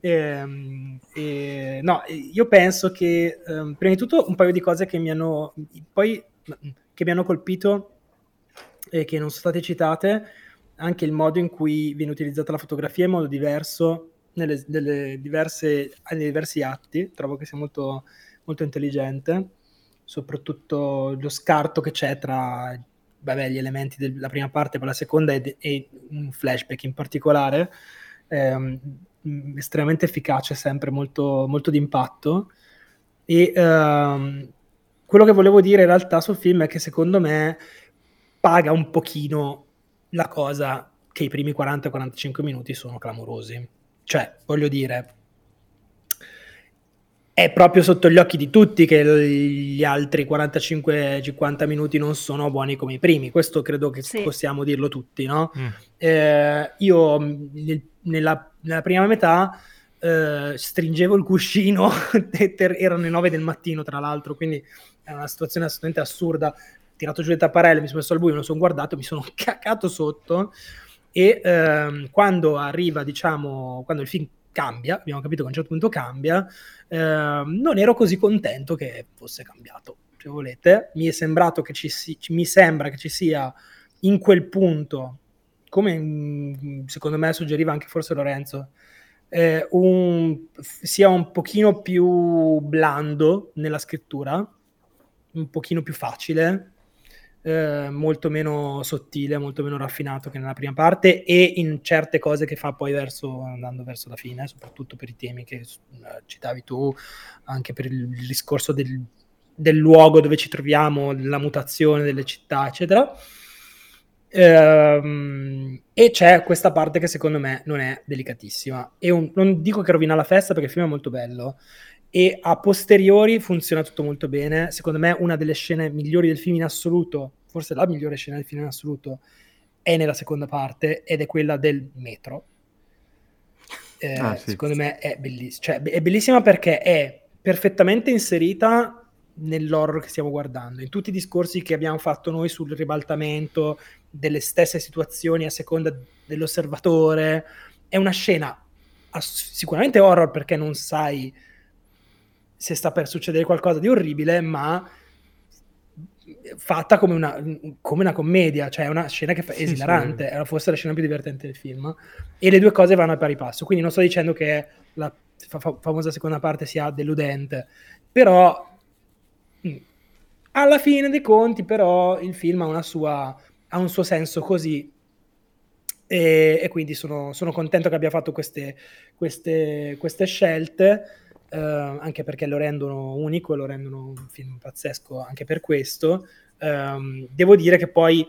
e, ehm, e, no, io penso che, um, prima di tutto, un paio di cose che mi hanno, poi, che mi hanno colpito e che non sono state citate, anche il modo in cui viene utilizzata la fotografia in modo diverso nelle, nelle diverse, nei diversi atti, trovo che sia molto, molto intelligente, soprattutto lo scarto che c'è tra vabbè, gli elementi della prima parte per la seconda e, e un flashback in particolare, ehm, estremamente efficace, sempre molto, molto d'impatto. E ehm, quello che volevo dire in realtà sul film è che secondo me paga un pochino la cosa che i primi 40-45 minuti sono clamorosi. Cioè, voglio dire, è proprio sotto gli occhi di tutti che gli altri 45-50 minuti non sono buoni come i primi. Questo credo che sì. possiamo dirlo tutti, no? Mm. Eh, io nel, nella, nella, prima metà eh, stringevo il cuscino, erano le 9 del mattino tra l'altro, quindi è una situazione assolutamente assurda. Ho tirato giù le tapparelle, mi sono messo al buio, non sono guardato, mi sono cacato sotto e ehm, quando arriva, diciamo, quando il film cambia, abbiamo capito che a un certo punto cambia, ehm, non ero così contento che fosse cambiato, se volete. Mi è sembrato che ci, si, mi sembra che ci sia in quel punto, come mm, secondo me suggeriva anche forse Lorenzo, eh, un, sia un pochino più blando nella scrittura, un pochino più facile, eh, molto meno sottile, molto meno raffinato che nella prima parte e in certe cose che fa poi verso, andando verso la fine, soprattutto per i temi che uh, citavi tu, anche per il discorso del, del, luogo dove ci troviamo, la mutazione delle città, eccetera. Ehm, e c'è questa parte che secondo me non è delicatissima. E un, non dico che rovina la festa perché il film è molto bello, e a posteriori funziona tutto molto bene. Secondo me una delle scene migliori del film in assoluto, forse la migliore scena del film in assoluto, è nella seconda parte ed è quella del metro. Eh, ah, sì. Secondo me è bellissima. Cioè, è bellissima perché è perfettamente inserita nell'horror che stiamo guardando, in tutti i discorsi che abbiamo fatto noi sul ribaltamento delle stesse situazioni a seconda dell'osservatore. È una scena ass- sicuramente horror perché non sai se sta per succedere qualcosa di orribile, ma fatta come una, come una commedia, cioè una scena che sì, esilarante, sì. forse la scena più divertente del film, e le due cose vanno a pari passo, quindi non sto dicendo che la fa- famosa seconda parte sia deludente, però mm, alla fine dei conti però il film ha, sua, ha un suo senso così e, e quindi sono, sono, contento che abbia fatto queste, queste, queste scelte eh, anche perché lo rendono unico, lo rendono un film pazzesco anche per questo. Eh, devo dire che poi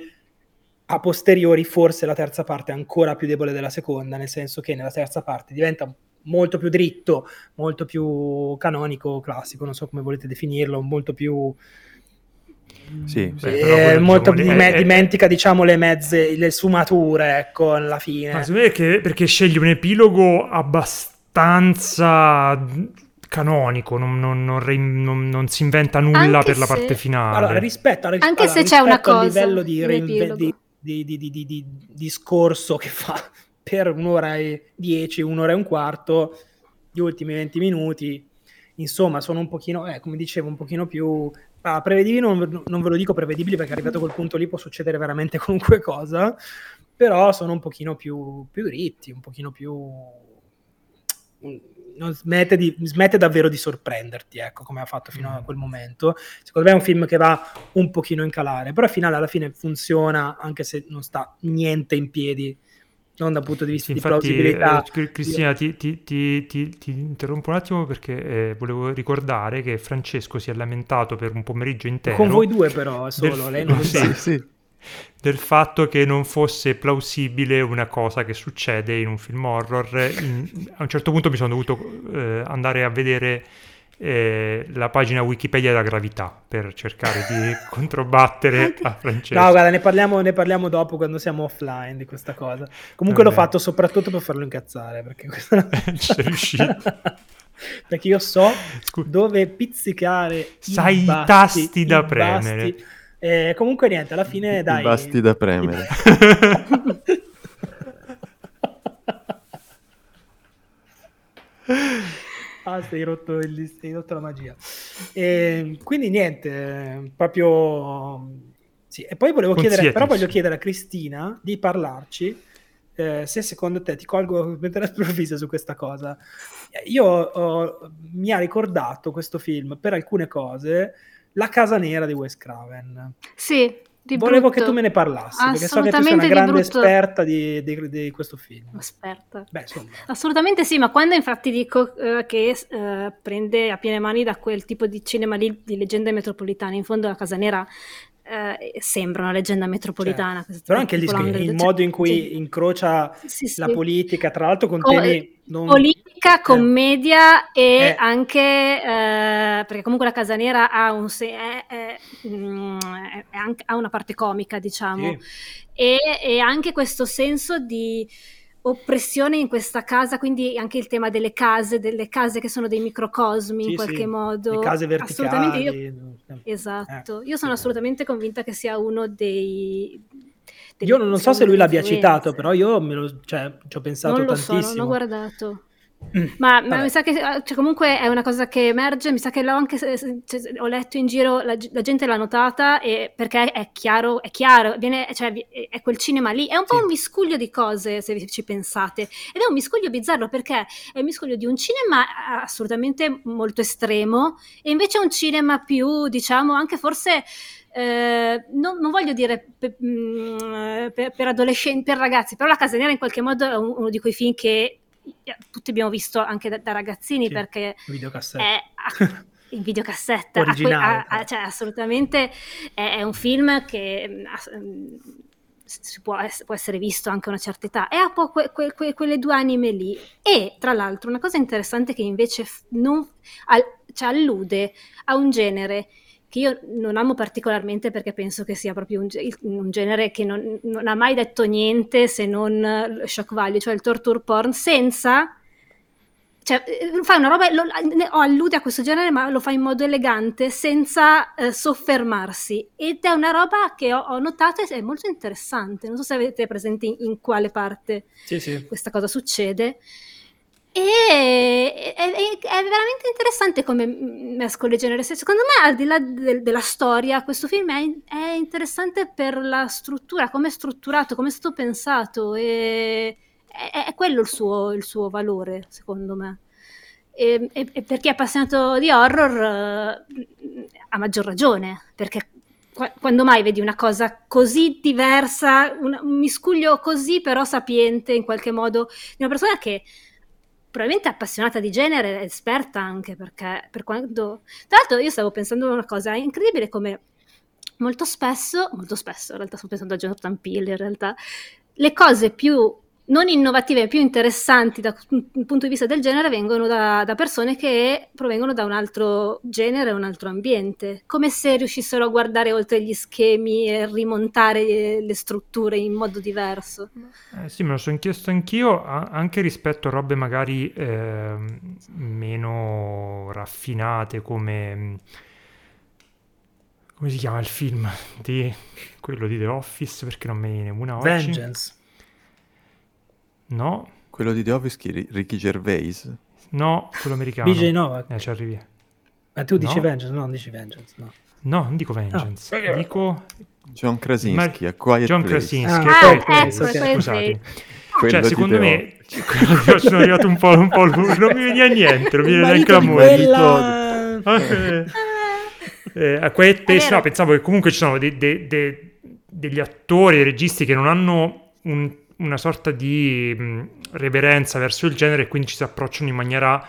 a posteriori forse la terza parte è ancora più debole della seconda, nel senso che nella terza parte diventa molto più dritto, molto più canonico, classico, non so come volete definirlo, molto più... Sì, beh, eh, molto diciamo, dime- è, dimentica diciamo le mezze, le sfumature, ecco, alla fine. Ma secondo me che, perché scegli un epilogo abbastanza canonico, non, non, non, non, si inventa nulla Anche per la parte finale. Allora, rispetto, Anche allora, se c'è una cosa, livello di, rinve- di, di, di, di, discorso che fa per un'ora e dieci, un'ora e un quarto, gli ultimi 20 minuti, insomma, sono un pochino, eh, come dicevo, un pochino più ah, prevedibili, non, non, ve lo dico prevedibili perché arrivato a quel punto lì può succedere veramente qualunque cosa, però sono un pochino più, più dritti, un pochino più non smette, di, smette, davvero di sorprenderti, ecco, come ha fatto fino a mm. quel momento. Secondo me è un film che va un pochino in calare, però al finale alla fine funziona, anche se non sta niente in piedi, non dal punto di vista sì, di infatti, plausibilità. Eh, Cristina, ti, ti, ti, ti, interrompo un attimo perché eh, volevo ricordare che Francesco si è lamentato per un pomeriggio intero. Con voi due però, solo, del... lei non lo sì, sa. Sì del fatto che non fosse plausibile una cosa che succede in un film horror. In, a un certo punto mi sono dovuto eh, andare a vedere eh, la pagina Wikipedia della gravità per cercare di controbattere a Francesco. No, guarda, ne parliamo, ne parliamo, dopo quando siamo offline di questa cosa. Comunque Vabbè. l'ho fatto soprattutto per farlo incazzare, perché questa... Sei riuscito. perché io so Scusa. dove pizzicare Sai i, basti, tasti da premere. Basti eh, comunque niente, alla fine dai... Basti da premere. ah, sei rotto, il, sei rotto la magia. E, quindi niente, proprio... Sì. E poi volevo chiedere, però voglio chiedere a Cristina di parlarci eh, se secondo te ti colgo completamente all'improvviso su questa cosa. Io ho, mi ha ricordato questo film per alcune cose la casa nera di Wes Craven. Sì, Volevo che tu me ne parlassi, perché so che tu sei una grande esperta di, di, di, questo film. Esperta. Beh, Assolutamente sì, ma quando infatti dico uh, che uh, prende a piene mani da quel tipo di cinema lì, di leggende metropolitane, in fondo la Casa Nera eh, sembra una leggenda metropolitana. Certo. Però anche il, il modo in cui sì. incrocia sì, sì. la politica, tra l'altro con temi... Non... Politica, eh. commedia e eh. anche... Eh, perché comunque la Casa Nera ha, un se- è, è, mm, è anche, ha una parte comica, diciamo, e, e anche questo senso di oppressione in questa casa, quindi anche il tema delle case, delle case che sono dei microcosmi sì, in qualche sì. modo. Le case verticali. Io, esatto, eh. io sono assolutamente convinta che sia uno dei... Io non, so se lui l'abbia citato, però io me lo, cioè, ci ho pensato non lo tantissimo. So, non ho guardato. Mm. Ma, ma mi sa che cioè, comunque è una cosa che emerge, mi sa che l'ho anche cioè, ho letto in giro, la, la, gente l'ha notata e perché è chiaro, è chiaro, viene, cioè, è quel cinema lì, è un po' sì. un miscuglio di cose se ci pensate ed è un miscuglio bizzarro perché è un miscuglio di un cinema assolutamente molto estremo e invece un cinema più, diciamo, anche forse eh, non, non, voglio dire per, mm, per, per, adolescenti, per ragazzi, però La Casa Nera in qualche modo è uno di quei film che tutti abbiamo visto anche da, da ragazzini Sì, perché è in videocassetta, Originale, a- a- eh. cioè assolutamente è, è un film che mm, mm, si può, può essere visto anche a una certa età. E ha un po' que- que- que- quelle due anime lì. E tra l'altro una cosa interessante che invece non, al- cioè, allude a un genere che io non amo particolarmente perché penso che sia proprio un, un genere che non, non ha mai detto niente se non eh, shock value, cioè il torture porn senza cioè, eh, fa una roba, lo, allude a questo genere, ma lo fa in modo elegante, senza eh, soffermarsi. Ed è una roba che ho, ho notato e è molto interessante. Non so se avete presente in, in quale parte Sì, sì. questa cosa succede. E è, è- è veramente interessante come mescola i generi. Se- Secondo me, al di là del- della storia, questo film è, è interessante per la struttura, come è strutturato, come è stato pensato. E è, quello il suo, il suo valore, secondo me. E, e- e per chi è appassionato di horror, eh, ha maggior ragione, perché qua- quando mai vedi una cosa così diversa, un, un miscuglio così però sapiente in qualche modo, di una persona che probabilmente appassionata di genere, esperta anche, perché per quanto... Tra l'altro io stavo pensando a una cosa, incredibile come molto spesso, molto spesso, in realtà sto pensando a Jonathan Peele in realtà, le cose più non innovative, più interessanti da un punto di vista del genere vengono da, da persone che provengono da un altro genere, un altro ambiente, come se riuscissero a guardare oltre gli schemi e rimontare le, le strutture in modo diverso. Eh, sì, me lo sono chiesto anch'io, a- anche rispetto a robe magari ehm, meno raffinate come... Come si chiama il film di quello di The Office? Perché non me ne viene una oggi? Vengeance. No, Quello di The Office, chi? Ricky Gervais? no, quello americano. BJ Novak. Eh, ci arrivi. Ma tu dici No. Vengeance? No, non dici Vengeance, no. No, non dico Vengeance, Ah. dico John Krasinski, Ma- a Quiet John Place. Krasinski. Ah, ecco, ok, ecco, ok, ecco, scusate. Quello Cioè, secondo me, io sono arrivato un po', un po' non mi veniva niente, non mi viene neanche di l'amore. quella... Ah, eh. A Quiet Place, no, pensavo che comunque ci sono dei- dei- dei- degli attori, dei registi che non hanno un- una sorta di mh, reverenza verso il genere e quindi ci si approcciano in maniera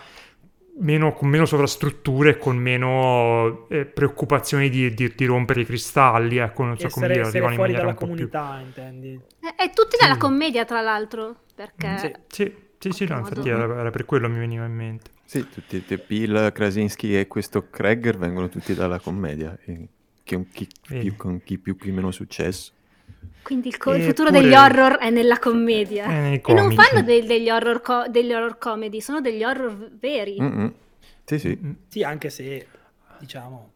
meno, con meno sovrastrutture e con meno eh, preoccupazioni di, di- di rompere i cristalli, ecco, non so come Essere, dire, essere arrivano in fuori maniera dalla un po' più... comunità, intendi? E, e tutti dalla Sì. commedia, tra l'altro, perché... Sì. Sì, sì, sì, no, infatti era, era per quello mi veniva in mente. Sì, tutti, te- Peele, Krasinski e questo Kreger vengono tutti dalla commedia, e- che un chi Vedi. più, con chi più chi meno successo. Quindi il, co- il futuro degli horror è nella commedia. È nei e non fanno dei- degli, horror co- degli horror comedy, sono degli horror veri. Mm-mm. Sì, sì, Sì, anche se, diciamo,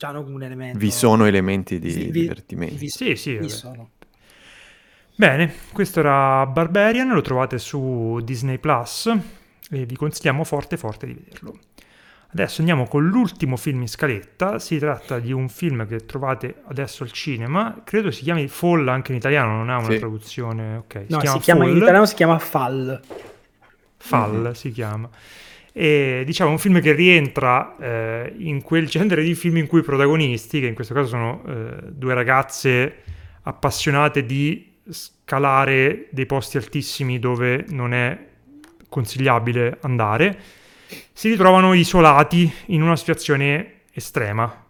hanno un elemento... vi sono elementi di vi- divertimento. vi- Sì, sì, vi sono. Bene, questo era Barbarian, lo trovate su Disney Plus e vi consigliamo forte forte di vederlo. Adesso andiamo con l'ultimo film in scaletta, si tratta di un film che trovate adesso al cinema, credo si chiami Fall anche in italiano, non ha una Sì. traduzione, ok, No, si chiama, in italiano si chiama Fall. Fall si chiama. E diciamo un film che rientra eh, in quel genere di film in cui i protagonisti, che in questo caso sono eh, due ragazze appassionate di scalare dei posti altissimi dove non è consigliabile andare, si ritrovano isolati in una situazione estrema.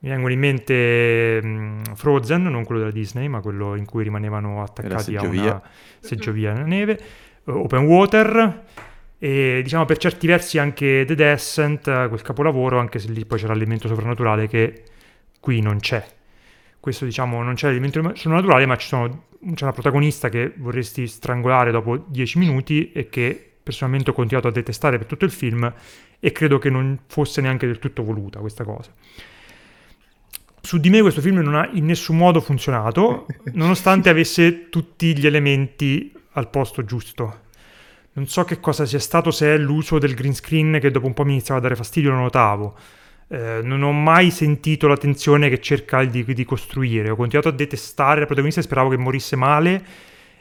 Mi vengono in mente mh, Frozen, non quello della Disney, ma quello in cui rimanevano attaccati a una seggiovia nella neve, eh, Open Water e diciamo per certi versi anche The Descent, quel capolavoro, anche se lì poi c'era l'elemento soprannaturale che qui non c'è. Questo diciamo non c'è l'elemento soprannaturale, ma ci sono- c'è una protagonista che vorresti strangolare dopo 10 minuti e che personalmente ho continuato a detestare per tutto il film e credo che non fosse neanche del tutto voluta questa cosa. Su di me questo film non ha in nessun modo funzionato, nonostante avesse tutti gli elementi al posto giusto. Non so che cosa sia stato, se è l'uso del green screen che dopo un po' mi iniziava a dare fastidio, lo notavo. Eh, non ho mai sentito la tensione che cerca di, di costruire. Ho continuato a detestare la protagonista e speravo che morisse male.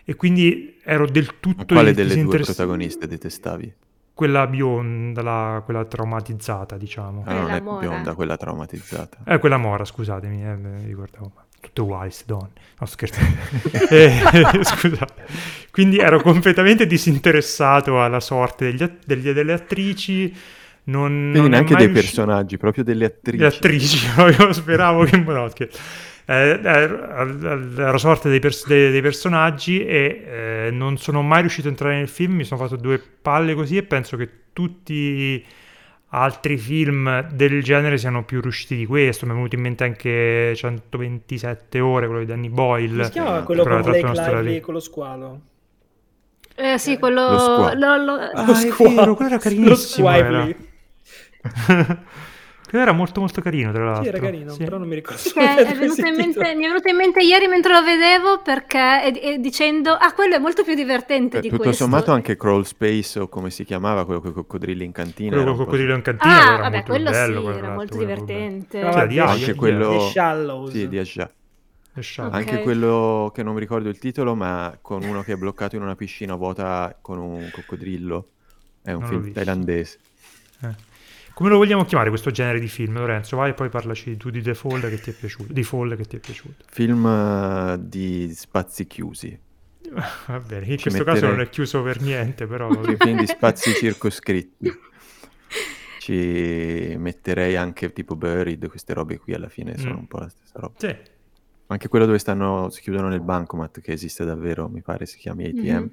E quindi ero del Ma tutto quale in- delle due protagoniste detestavi? quella bionda, la, quella traumatizzata, diciamo. Ah, non è mora. bionda, quella traumatizzata. Eh, quella mora, scusatemi, eh, mi ricordavo. Tutte uguali, queste donne. No, scherzando. Eh, scusate. Quindi ero completamente disinteressato alla sorte degli degli- delle attrici. Non, Quindi non neanche dei riuscito- personaggi, proprio delle attrici. Le attrici, io speravo che... No, scherzo. Eh, eh, alla sorte dei, pers- dei- dei personaggi e eh, non sono mai riuscito a entrare nel film, mi sono fatto due palle così e penso che tutti altri film del genere siano più riusciti di questo. Mi è venuto in mente anche 127 ore, quello di Danny Boyle. Si chiama che quello con Blake Lively con lo squalo? Eh sì, quello... Lo squalo. lo- lo- Ah, Lo squalo. vero, quello era carinissimo, Lo era. quello era molto molto carino, tra l'altro. Sì, era carino, Sì. però non mi ricordo. che è venuto in mente- mi è venuto in mente ieri mentre lo vedevo perché e, e dicendo ah quello è molto più divertente Eh, di tutto questo sommato anche Crawl Space o come si chiamava quello con i coccodrilli in cantina. Quello con un po' coccodrillo in cantina ah era vabbè molto quello bello, sì quello, era molto quello divertente C'era di anche di quello The Shallows. Sì, di Aja. The Shadow. Ok. Anche quello che non mi ricordo il titolo, ma con uno che è bloccato in una piscina vuota con un coccodrillo. È un Non film thailandese. Come lo vogliamo chiamare questo genere di film, Lorenzo? Vai e poi parlaci tu di The Fall che ti è piaciuto. Di Fall che ti è piaciuto. Film eh, di spazi chiusi. Va bene, in Ci questo caso metterei- non è chiuso per niente, però... Film di spazi circoscritti. Ci metterei anche tipo Buried, queste robe qui alla fine sono Mm. un po' la stessa roba. sì. Anche quello dove stanno, si chiudono nel bancomat, che esiste davvero, mi pare si chiami ATM. Mhm.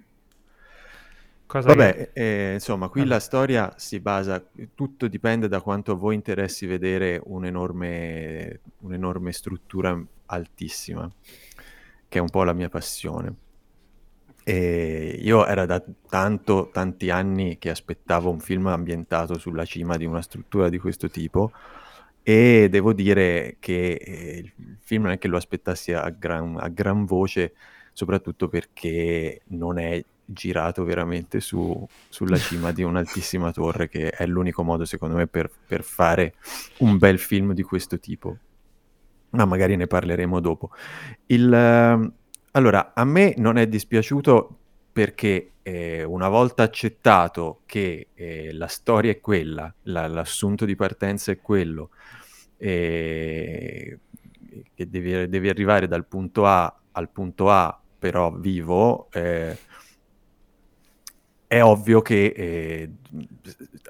Cosa Vabbè, eh, insomma, qui Vabbè. la storia si basa, tutto dipende da quanto a voi interessi vedere un'enorme, un'enorme struttura altissima, che è un po' la mia passione. E io era da tanto, tanti anni che aspettavo un film ambientato sulla cima di una struttura di questo tipo e devo dire che eh, il film non è che lo aspettassi a gran, a gran voce, soprattutto perché non è girato veramente su- sulla cima di un'altissima torre, che è l'unico modo, secondo me, per, per fare un bel film di questo tipo. Ma magari ne parleremo dopo. Il, ehm, allora, a me non è dispiaciuto perché eh, una volta accettato che eh, la storia è quella, la- l'assunto di partenza è quello, eh, che devi, devi arrivare dal punto A al punto A, però vivo, eh, è ovvio che eh,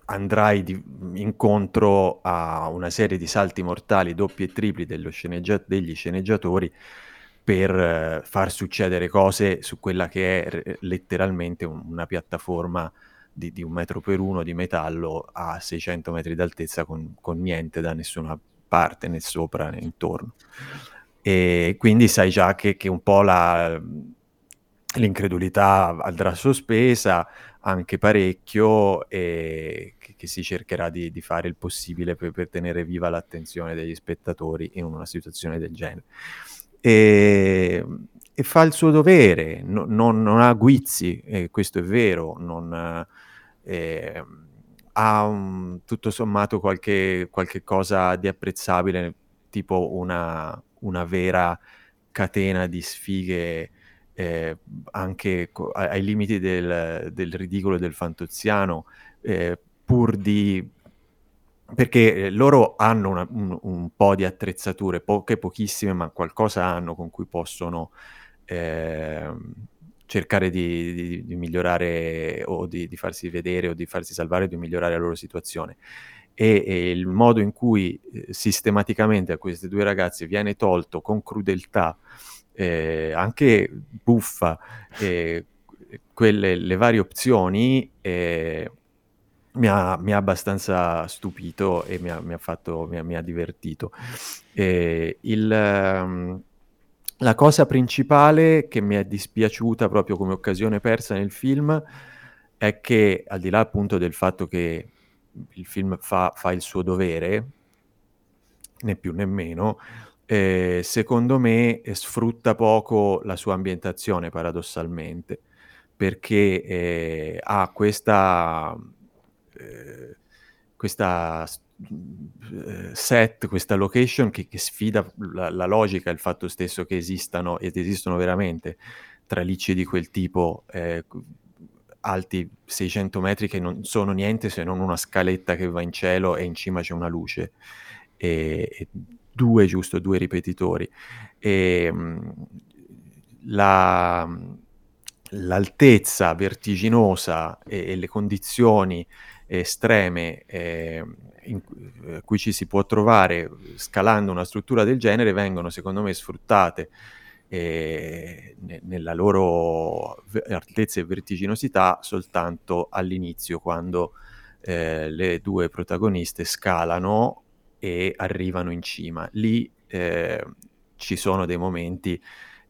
andrai di- incontro a una serie di salti mortali doppi e tripli sceneggia- degli sceneggiatori per eh, far succedere cose su quella che è re- letteralmente un- una piattaforma di, di un metro per uno di metallo a 600 metri d'altezza con, con niente da nessuna parte, né sopra né intorno. E quindi sai già che, che un po' la, l'incredulità andrà sospesa anche parecchio e che, che si cercherà di, di fare il possibile per, per tenere viva l'attenzione degli spettatori in una situazione del genere. E, e fa il suo dovere, no- non, non ha guizzi, e questo è vero, non, eh, ha un- tutto sommato qualche, qualche cosa di apprezzabile, tipo una, una vera catena di sfighe eh, anche co- ai, limiti del, del ridicolo e del fantoziano, eh, pur di... perché eh, loro hanno una- un, un po' di attrezzature, poche, pochissime, ma qualcosa hanno con cui possono ehm, cercare di, di- di migliorare o di, di farsi vedere o di farsi salvare, di migliorare la loro situazione. E, e il modo in cui eh, sistematicamente a queste due ragazze viene tolto con crudeltà eh, anche buffa, eh, quelle, le varie opzioni, eh, mi, ha, mi ha abbastanza stupito e mi ha, mi ha fatto, mi ha, mi ha divertito. Eh, il, ehm, la cosa principale che mi è dispiaciuta proprio come occasione persa nel film è che, al di là appunto del fatto che il film fa, fa il suo dovere, né più né meno, eh, secondo me eh, sfrutta poco la sua ambientazione paradossalmente perché eh, ha questa, eh, questa eh, set, questa location che, che sfida la, la logica, il fatto stesso che esistano ed esistono veramente tralicci di quel tipo eh, alti 600 metri che non sono niente se non una scaletta che va in cielo e in cima c'è una luce. E, e due, giusto, due ripetitori. E, la, l'altezza vertiginosa e, e, le condizioni estreme eh, in cui ci si può trovare scalando una struttura del genere vengono secondo me sfruttate eh, nella loro altezza e vertiginosità soltanto all'inizio quando eh, le due protagoniste scalano e arrivano in cima. Lì eh, ci sono dei momenti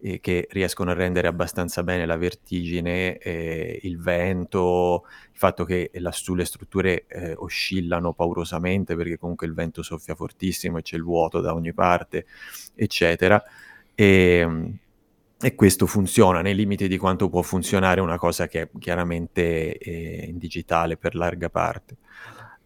eh, che riescono a rendere abbastanza bene la vertigine, eh, il vento, il fatto che lassù le strutture eh, oscillano paurosamente perché comunque il vento soffia fortissimo e c'è il vuoto da ogni parte, eccetera. E, ehm, e questo funziona nei limiti di quanto può funzionare una cosa che è chiaramente eh, in digitale per larga parte.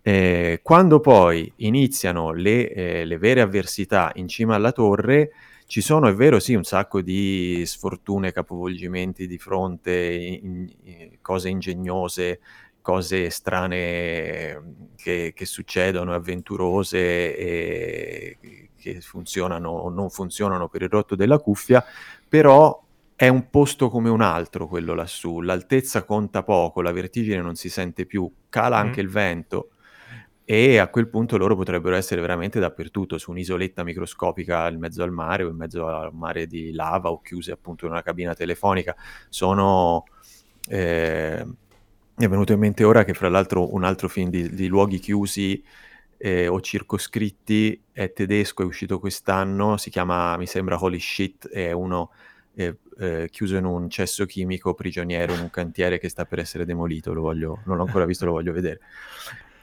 Eh, quando poi iniziano le, eh, le, vere avversità in cima alla torre, ci sono, è vero, sì, un sacco di sfortune, capovolgimenti di fronte, in, in, cose ingegnose, cose strane che, che succedono, avventurose e che funzionano o non funzionano per il rotto della cuffia, però è un posto come un altro quello lassù, l'altezza conta poco, la vertigine non si sente più, cala mm. anche il vento e a quel punto loro potrebbero essere veramente dappertutto, su un'isoletta microscopica in mezzo al mare o in mezzo al mare di lava o chiuse appunto in una cabina telefonica. Sono... Eh, mi è venuto in mente ora che fra l'altro un altro film di, di luoghi chiusi eh, o circoscritti è tedesco, è uscito quest'anno, si chiama, mi sembra Holy Shit, è uno eh, eh, chiuso in un cesso chimico, prigioniero in un cantiere che sta per essere demolito, lo voglio, non l'ho ancora visto, lo voglio vedere.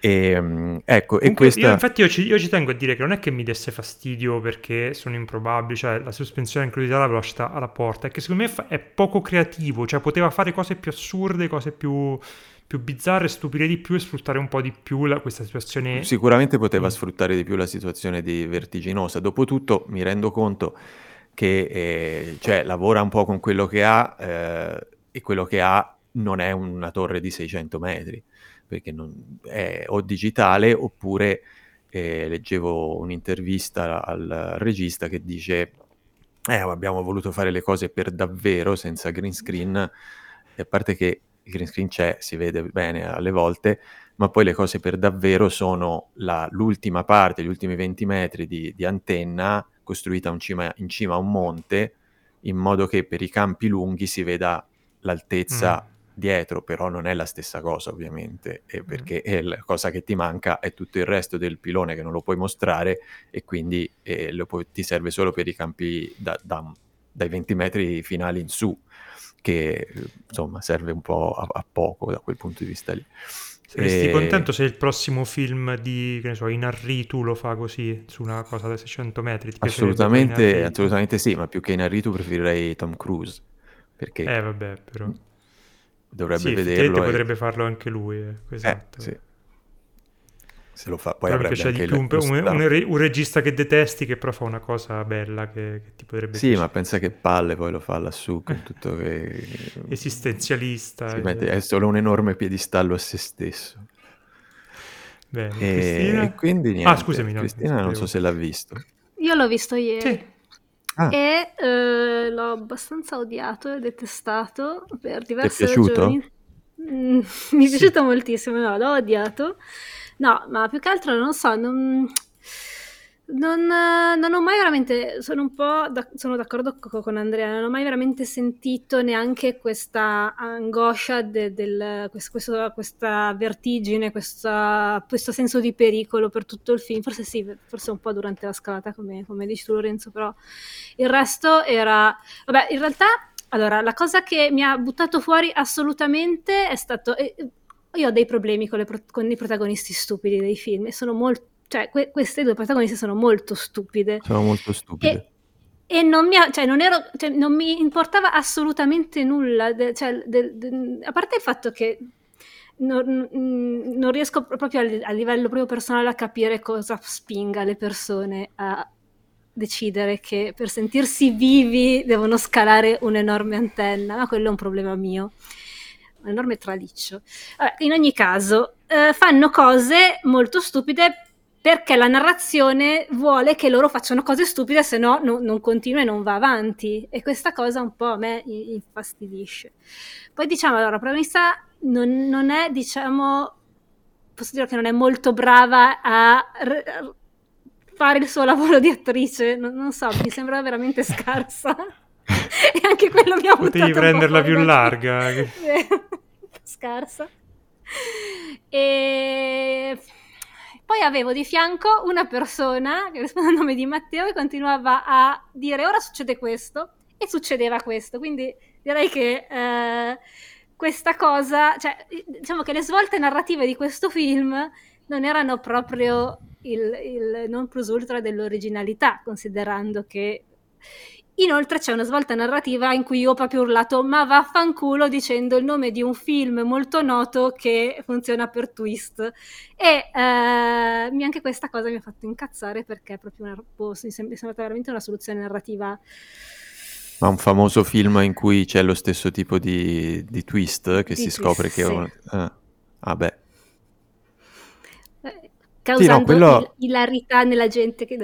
E, ehm, ecco, e questa... io, infatti io ci, io ci, tengo a dire che non è che mi desse fastidio perché sono improbabili, cioè la sospensione inclusa la velocità alla porta, è che secondo me fa, è poco creativo, cioè poteva fare cose più assurde, cose più, più bizzarre, stupire di più e sfruttare un po' di più la, questa situazione. Sicuramente poteva mm. sfruttare di più la situazione di vertiginosa, dopotutto mi rendo conto che eh, cioè, lavora un po' con quello che ha eh, e quello che ha non è una torre di 600 metri perché non, è o digitale oppure eh, leggevo un'intervista al regista che dice eh, abbiamo voluto fare le cose per davvero senza green screen. E a parte che il green screen c'è, si vede bene alle volte, ma poi le cose per davvero sono la, l'ultima parte, gli ultimi 20 metri di, di antenna costruita in cima, in cima, a un monte, in modo che per i campi lunghi si veda l'altezza mm dietro, però non è la stessa cosa ovviamente, perché è la cosa che ti manca è tutto il resto del pilone che non lo puoi mostrare e quindi eh, puoi, ti serve solo per i campi da, da, dai 20 metri finali in su, che insomma serve un po' a, a poco da quel punto di vista lì. Saresti e... contento se il prossimo film di, che ne so, Inarritu lo fa così, su una cosa da 600 metri? assolutamente, assolutamente sì, ma più che Inarritu preferirei Tom Cruise. Perché... Eh vabbè, però dovrebbe sì, vederlo. E... potrebbe farlo anche lui, eh, esatto. Eh, sì. Se lo fa, poi però avrebbe anche di più un, un, un, un, regista che detesti che però fa una cosa bella che, che ti potrebbe Sì, piacere. ma pensa che palle poi lo fa lassù con tutto che... Esistenzialista. Si mette, è solo un enorme piedistallo a se stesso. Bene, e... Cristina? quindi niente, ah, scusami, no, Cristina non so se l'ha visto. Io l'ho visto ieri. Sì. Ah. E eh, l'ho abbastanza odiato e detestato per diverse Ti è piaciuto? ragioni. Mm, mi è sì. piaciuto moltissimo, no, l'ho odiato. No, ma più che altro non so, non, non, non, ho mai veramente, sono un po' da, sono d'accordo con Andrea, non ho mai veramente sentito neanche questa angoscia, de, del, questo, questa vertigine, questa, questo senso di pericolo per tutto il film. Forse sì, forse un po' durante la scalata, come, come dici tu Lorenzo, però il resto era... Vabbè, in realtà, allora, la cosa che mi ha buttato fuori assolutamente è stato... Eh, io ho dei problemi con, pro- con i protagonisti stupidi dei film e sono molto cioè que- queste due protagoniste sono molto stupide. Sono molto stupide. E, e non, mi, cioè, non, ero, cioè, non mi importava assolutamente nulla, de, cioè, de, de, a parte il fatto che non, non riesco proprio a, a, livello proprio personale a capire cosa spinga le persone a decidere che per sentirsi vivi devono scalare un'enorme antenna, ma quello è un problema mio. un enorme traliccio. Vabbè, in ogni caso, eh, fanno cose molto stupide perché la narrazione vuole che loro facciano cose stupide, se no non, non continua e non va avanti. E questa cosa un po' a me infastidisce. Poi diciamo, allora, la promessa non, non è, diciamo, posso dire che non è molto brava a r- fare il suo lavoro di attrice, non, non so, mi sembra veramente scarsa. e anche quello mi ha avuto Potevi prenderla più larga. scarsa. E poi avevo di fianco una persona che risponde al nome di Matteo e continuava a dire ora succede questo e succedeva questo. Quindi direi che eh, questa cosa, cioè diciamo che le svolte narrative di questo film non erano proprio il, il non plus ultra dell'originalità, considerando che Inoltre c'è una svolta narrativa in cui io ho proprio urlato ma vaffanculo dicendo il nome di un film molto noto che funziona per twist. E eh, anche questa cosa mi ha fatto incazzare perché è proprio una, boh, mi è sembrata veramente una soluzione narrativa. Ma un famoso film in cui c'è lo stesso tipo di, di twist che di si twist, scopre che... Sì. È un... ah, ah beh causando sì, no, quello... ilarità nella gente che,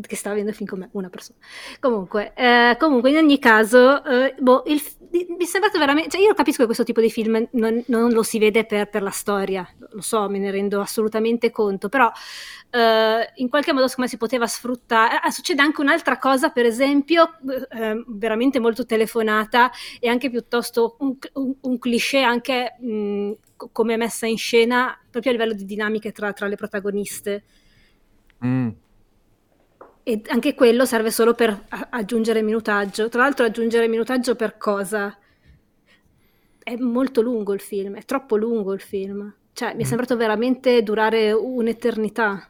che stava vedendo film come una persona. Comunque, eh, comunque in ogni caso, eh, boh, il, mi è sembrato veramente... Cioè io capisco che questo tipo di film non, non lo si vede per, per, la storia, lo so, me ne rendo assolutamente conto, però eh, in qualche modo come si poteva sfruttare... Ah, succede anche un'altra cosa, per esempio, eh, veramente molto telefonata e anche piuttosto un, un, un cliché anche... Mh, come è messa in scena proprio a livello di dinamiche tra, tra le protagoniste. Mm. E anche quello serve solo per aggiungere minutaggio. Tra l'altro aggiungere minutaggio per cosa? È molto lungo il film, è troppo lungo il film. Cioè, mi è mm. sembrato veramente durare un'eternità.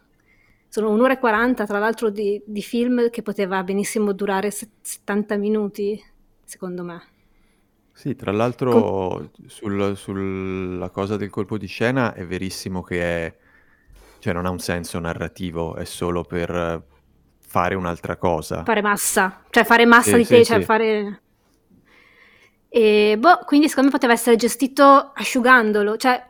Sono un'ora e quaranta, tra l'altro, di, di film che poteva benissimo durare 70 minuti, secondo me. Sì, tra l'altro sul- sulla cosa del colpo di scena è verissimo che è, cioè non ha un senso narrativo, è solo per fare un'altra cosa. Fare massa, cioè fare massa Sì, di sì, te, cioè sì. fare... E boh, quindi secondo me poteva essere gestito asciugandolo, cioè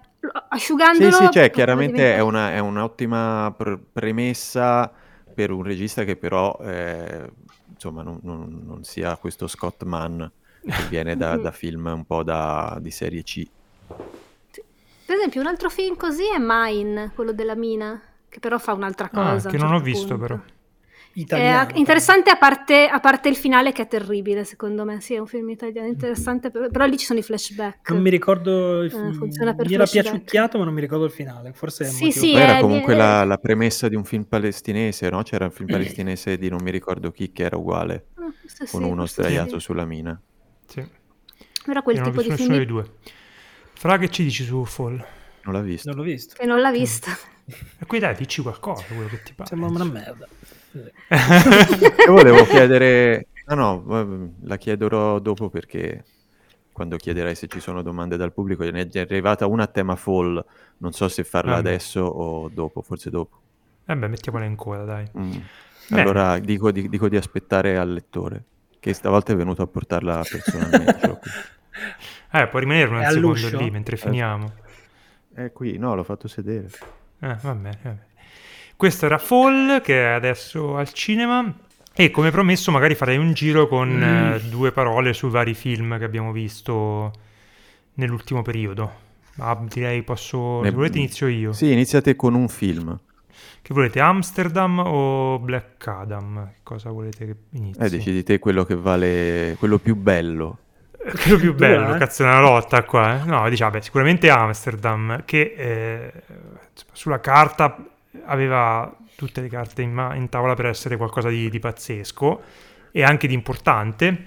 Sì, asciugandolo sì, cioè poteva chiaramente è una- è un'ottima pr- premessa per un regista che però, eh, insomma, non, non- non sia questo Scott Mann che viene da, da film un po' da, di serie C. Per esempio, un altro film così è Mine, quello della mina, che però fa un'altra Ah, cosa. a che un non ho certo visto punto. però. Italiano. È interessante a parte, a parte il finale che è terribile, secondo me. Sì, è un film italiano interessante, però, però lì ci sono i flashback. Non mi ricordo, il Eh, film- funziona per mi era piaciucchiato ma non mi ricordo il finale, forse è Sì, sì, era eh, comunque mi- la, la premessa di un film palestinese, no? C'era un film palestinese di non mi ricordo chi che era uguale, Ah, con sì, uno sdraiato sì. sulla mina. Sì. Era quel Io tipo di film dei due. Fra che ci dici su Fall? Non l'ha visto? Non l'ho visto. che non l'ha vista. E qui dai, dici qualcosa, quello che ti pare. Sembra una merda. Io volevo chiedere... No, no, vabbè, la chiederò dopo perché quando chiederai se ci sono domande dal pubblico, ne è arrivata una a tema Fall, non so se farla Vabbè. adesso o dopo, forse dopo. Eh beh, mettiamola in coda, dai. Mm. Allora dico di, dico di aspettare al lettore, che stavolta è venuto a portarla personalmente. qui. Eh, può rimanere un secondo all'uscio? lì mentre finiamo. È qui, no, l'ho fatto sedere. Eh, va bene, va bene. Questo era Fall, che è adesso al cinema. E come promesso, magari farei un giro con Mm. eh, due parole sui vari film che abbiamo visto nell'ultimo periodo. Ma direi posso. Ne- Se volete, inizio io. Sì, iniziate con un film. Che volete, Amsterdam o Black Adam? Che cosa volete che inizi? Eh, decidi te quello che vale, quello più bello. Quello più bello, Dov'è? cazzo, è una lotta qua. eh. No, diciamo, beh, sicuramente Amsterdam, che eh, sulla carta aveva tutte le carte in, ma- in tavola per essere qualcosa di, di pazzesco e anche di importante.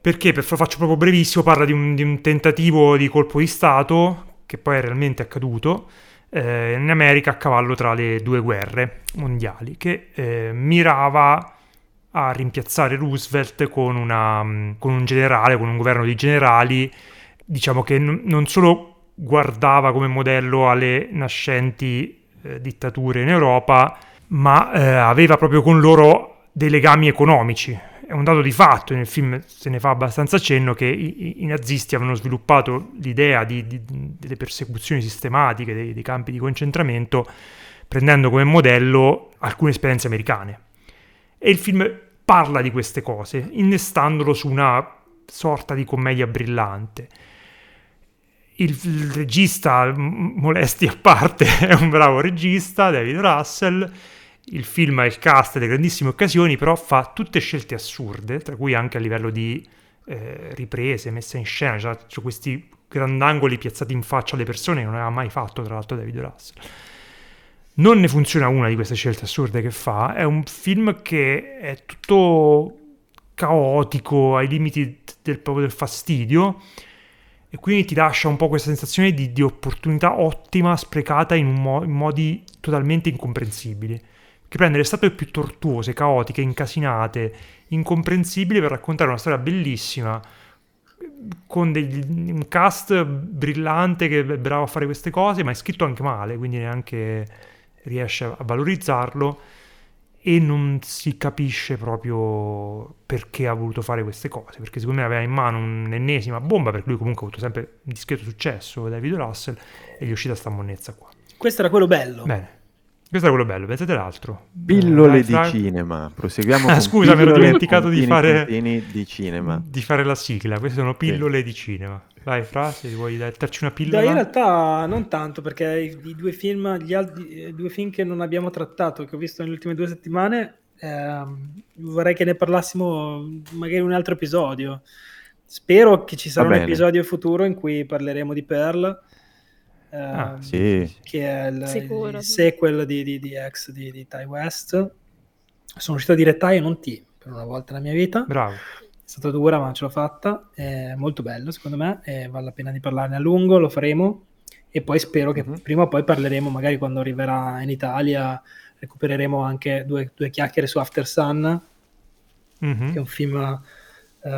Perché, per, lo faccio proprio brevissimo, parla di un, di un tentativo di colpo di Stato, che poi è realmente accaduto, eh, in America a cavallo tra le due guerre mondiali, che eh, mirava a rimpiazzare Roosevelt con, una, mm, con un generale, con un governo di generali, diciamo che n- non solo guardava come modello alle nascenti eh, dittature in Europa, ma eh, aveva proprio con loro dei legami economici. È un dato di fatto, nel film se ne fa abbastanza cenno, che i, i nazisti avevano sviluppato l'idea di, di, delle persecuzioni sistematiche dei, dei campi di concentramento prendendo come modello alcune esperienze americane. E il film parla di queste cose, innestandolo su una sorta di commedia brillante. Il, il regista, molesti a parte, è un bravo regista, David Russell. Il film ha il cast delle grandissime occasioni, però fa tutte scelte assurde, tra cui anche a livello di eh, riprese, messa in scena, cioè, cioè questi grandangoli piazzati in faccia alle persone che non aveva mai fatto, tra l'altro, David Russell non ne funziona una di queste scelte assurde che fa. È un film che è tutto caotico, ai limiti del, proprio del fastidio, e quindi ti lascia un po' questa sensazione di, di opportunità ottima sprecata in, mo- in, modi totalmente incomprensibili. Che prende le statue più tortuose, caotiche, incasinate, incomprensibili per raccontare una storia bellissima con degli, un cast brillante che è bravo a fare queste cose, ma è scritto anche male, quindi neanche riesce a valorizzarlo e non si capisce proprio perché ha voluto fare queste cose, perché secondo me aveva in mano un'ennesima bomba, perché lui comunque ha avuto sempre un discreto successo, David Russell, e gli è uscita sta monnezza qua. Questo era quello bello. Bene. Questo era quello bello, pensate l'altro. Pillole eh, di fra... cinema. Proseguiamo ah, scusa, mi ero dimenticato di fare di cinema. Di fare la sigla. Queste sono pillole sì. di cinema. Vai, Fra, se vuoi darci una pillola. Dai, in realtà non tanto, perché i, due film, gli altri i due film che non abbiamo trattato, che ho visto nelle ultime due settimane, eh, vorrei che ne parlassimo magari in un altro episodio. Spero che ci sarà un episodio futuro in cui parleremo di Pearl ah, ehm, sì. che è il, Sicuro, il sequel di, di, di X di, di Ty West. Sono uscito a dire Ty e non T per una volta nella mia vita. Bravo. È stata dura, ma ce l'ho fatta. È molto bello, secondo me, e vale la pena di parlarne a lungo. Lo faremo. E poi spero che mm-hmm. prima o poi parleremo, magari quando arriverà in Italia, recupereremo anche due, due chiacchiere su After Sun, mm-hmm. che è un film uh,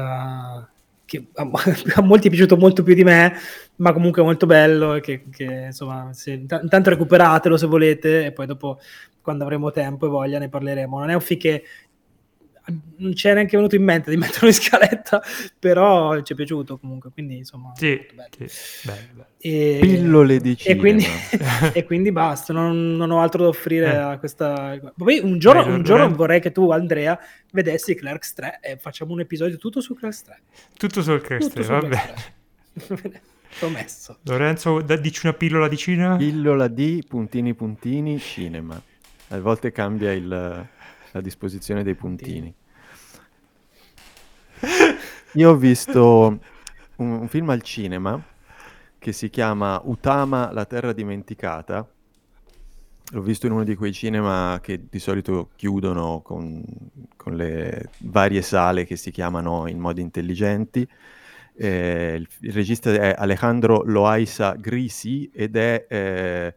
che a, a, molti è piaciuto molto più di me, ma comunque molto bello. Che, che insomma, se, intanto recuperatelo se volete, e poi dopo, quando avremo tempo e voglia, ne parleremo. Non è un film che non ci è neanche venuto in mente di metterlo in scaletta, però ci è piaciuto comunque, quindi insomma... Sì, bello. Sì, bello, bello. E, Pillole di cinema. E quindi, e quindi basta, non, non, ho altro da offrire eh. a questa... Poi un giorno, un giorno vorrei che tu, Andrea, vedessi Clerks 3 e facciamo un episodio tutto su Clerks 3. Tutto su Clerks 3, va bene. Promesso. Lorenzo, dici una pillola di cinema? Pillola di puntini puntini cinema. A volte cambia il, la disposizione dei puntini. Io ho visto un, un film al cinema che si chiama Utama, la terra dimenticata. L'ho visto in uno di quei cinema che di solito chiudono con, con le varie sale che si chiamano in modi intelligenti. Eh, il, il, regista è Alejandro Loaiza Grisi ed è, eh,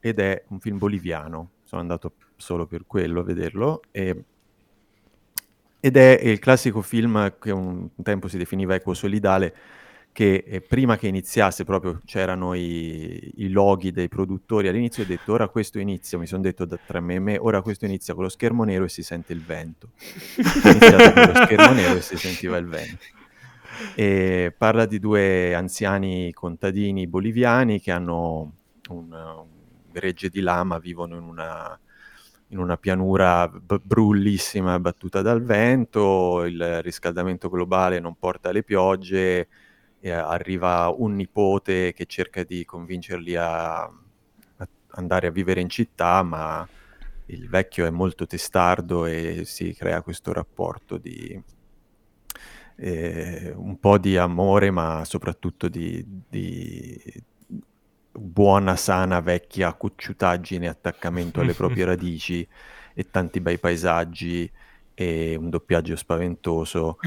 ed è, un film boliviano. Sono andato solo per quello a vederlo. E, ed è il classico film che un, tempo si definiva equo-solidale che eh, prima che iniziasse proprio c'erano i, i, loghi dei produttori all'inizio ho detto ora questo inizia, mi sono detto da, tra me e me, ora questo inizia con lo schermo nero e si sente il vento. È iniziato con lo schermo nero e si sentiva il vento. E parla di due anziani contadini boliviani che hanno un, un gregge di lama, vivono in una, in una pianura b- brullissima battuta dal vento, il riscaldamento globale non porta le piogge, e arriva un nipote che cerca di convincerli a, a andare a vivere in città, ma il vecchio è molto testardo e si crea questo rapporto di eh, un po' di amore, ma soprattutto di, di buona, sana, vecchia cocciutaggine, attaccamento alle proprie radici e tanti bei paesaggi e un doppiaggio spaventoso.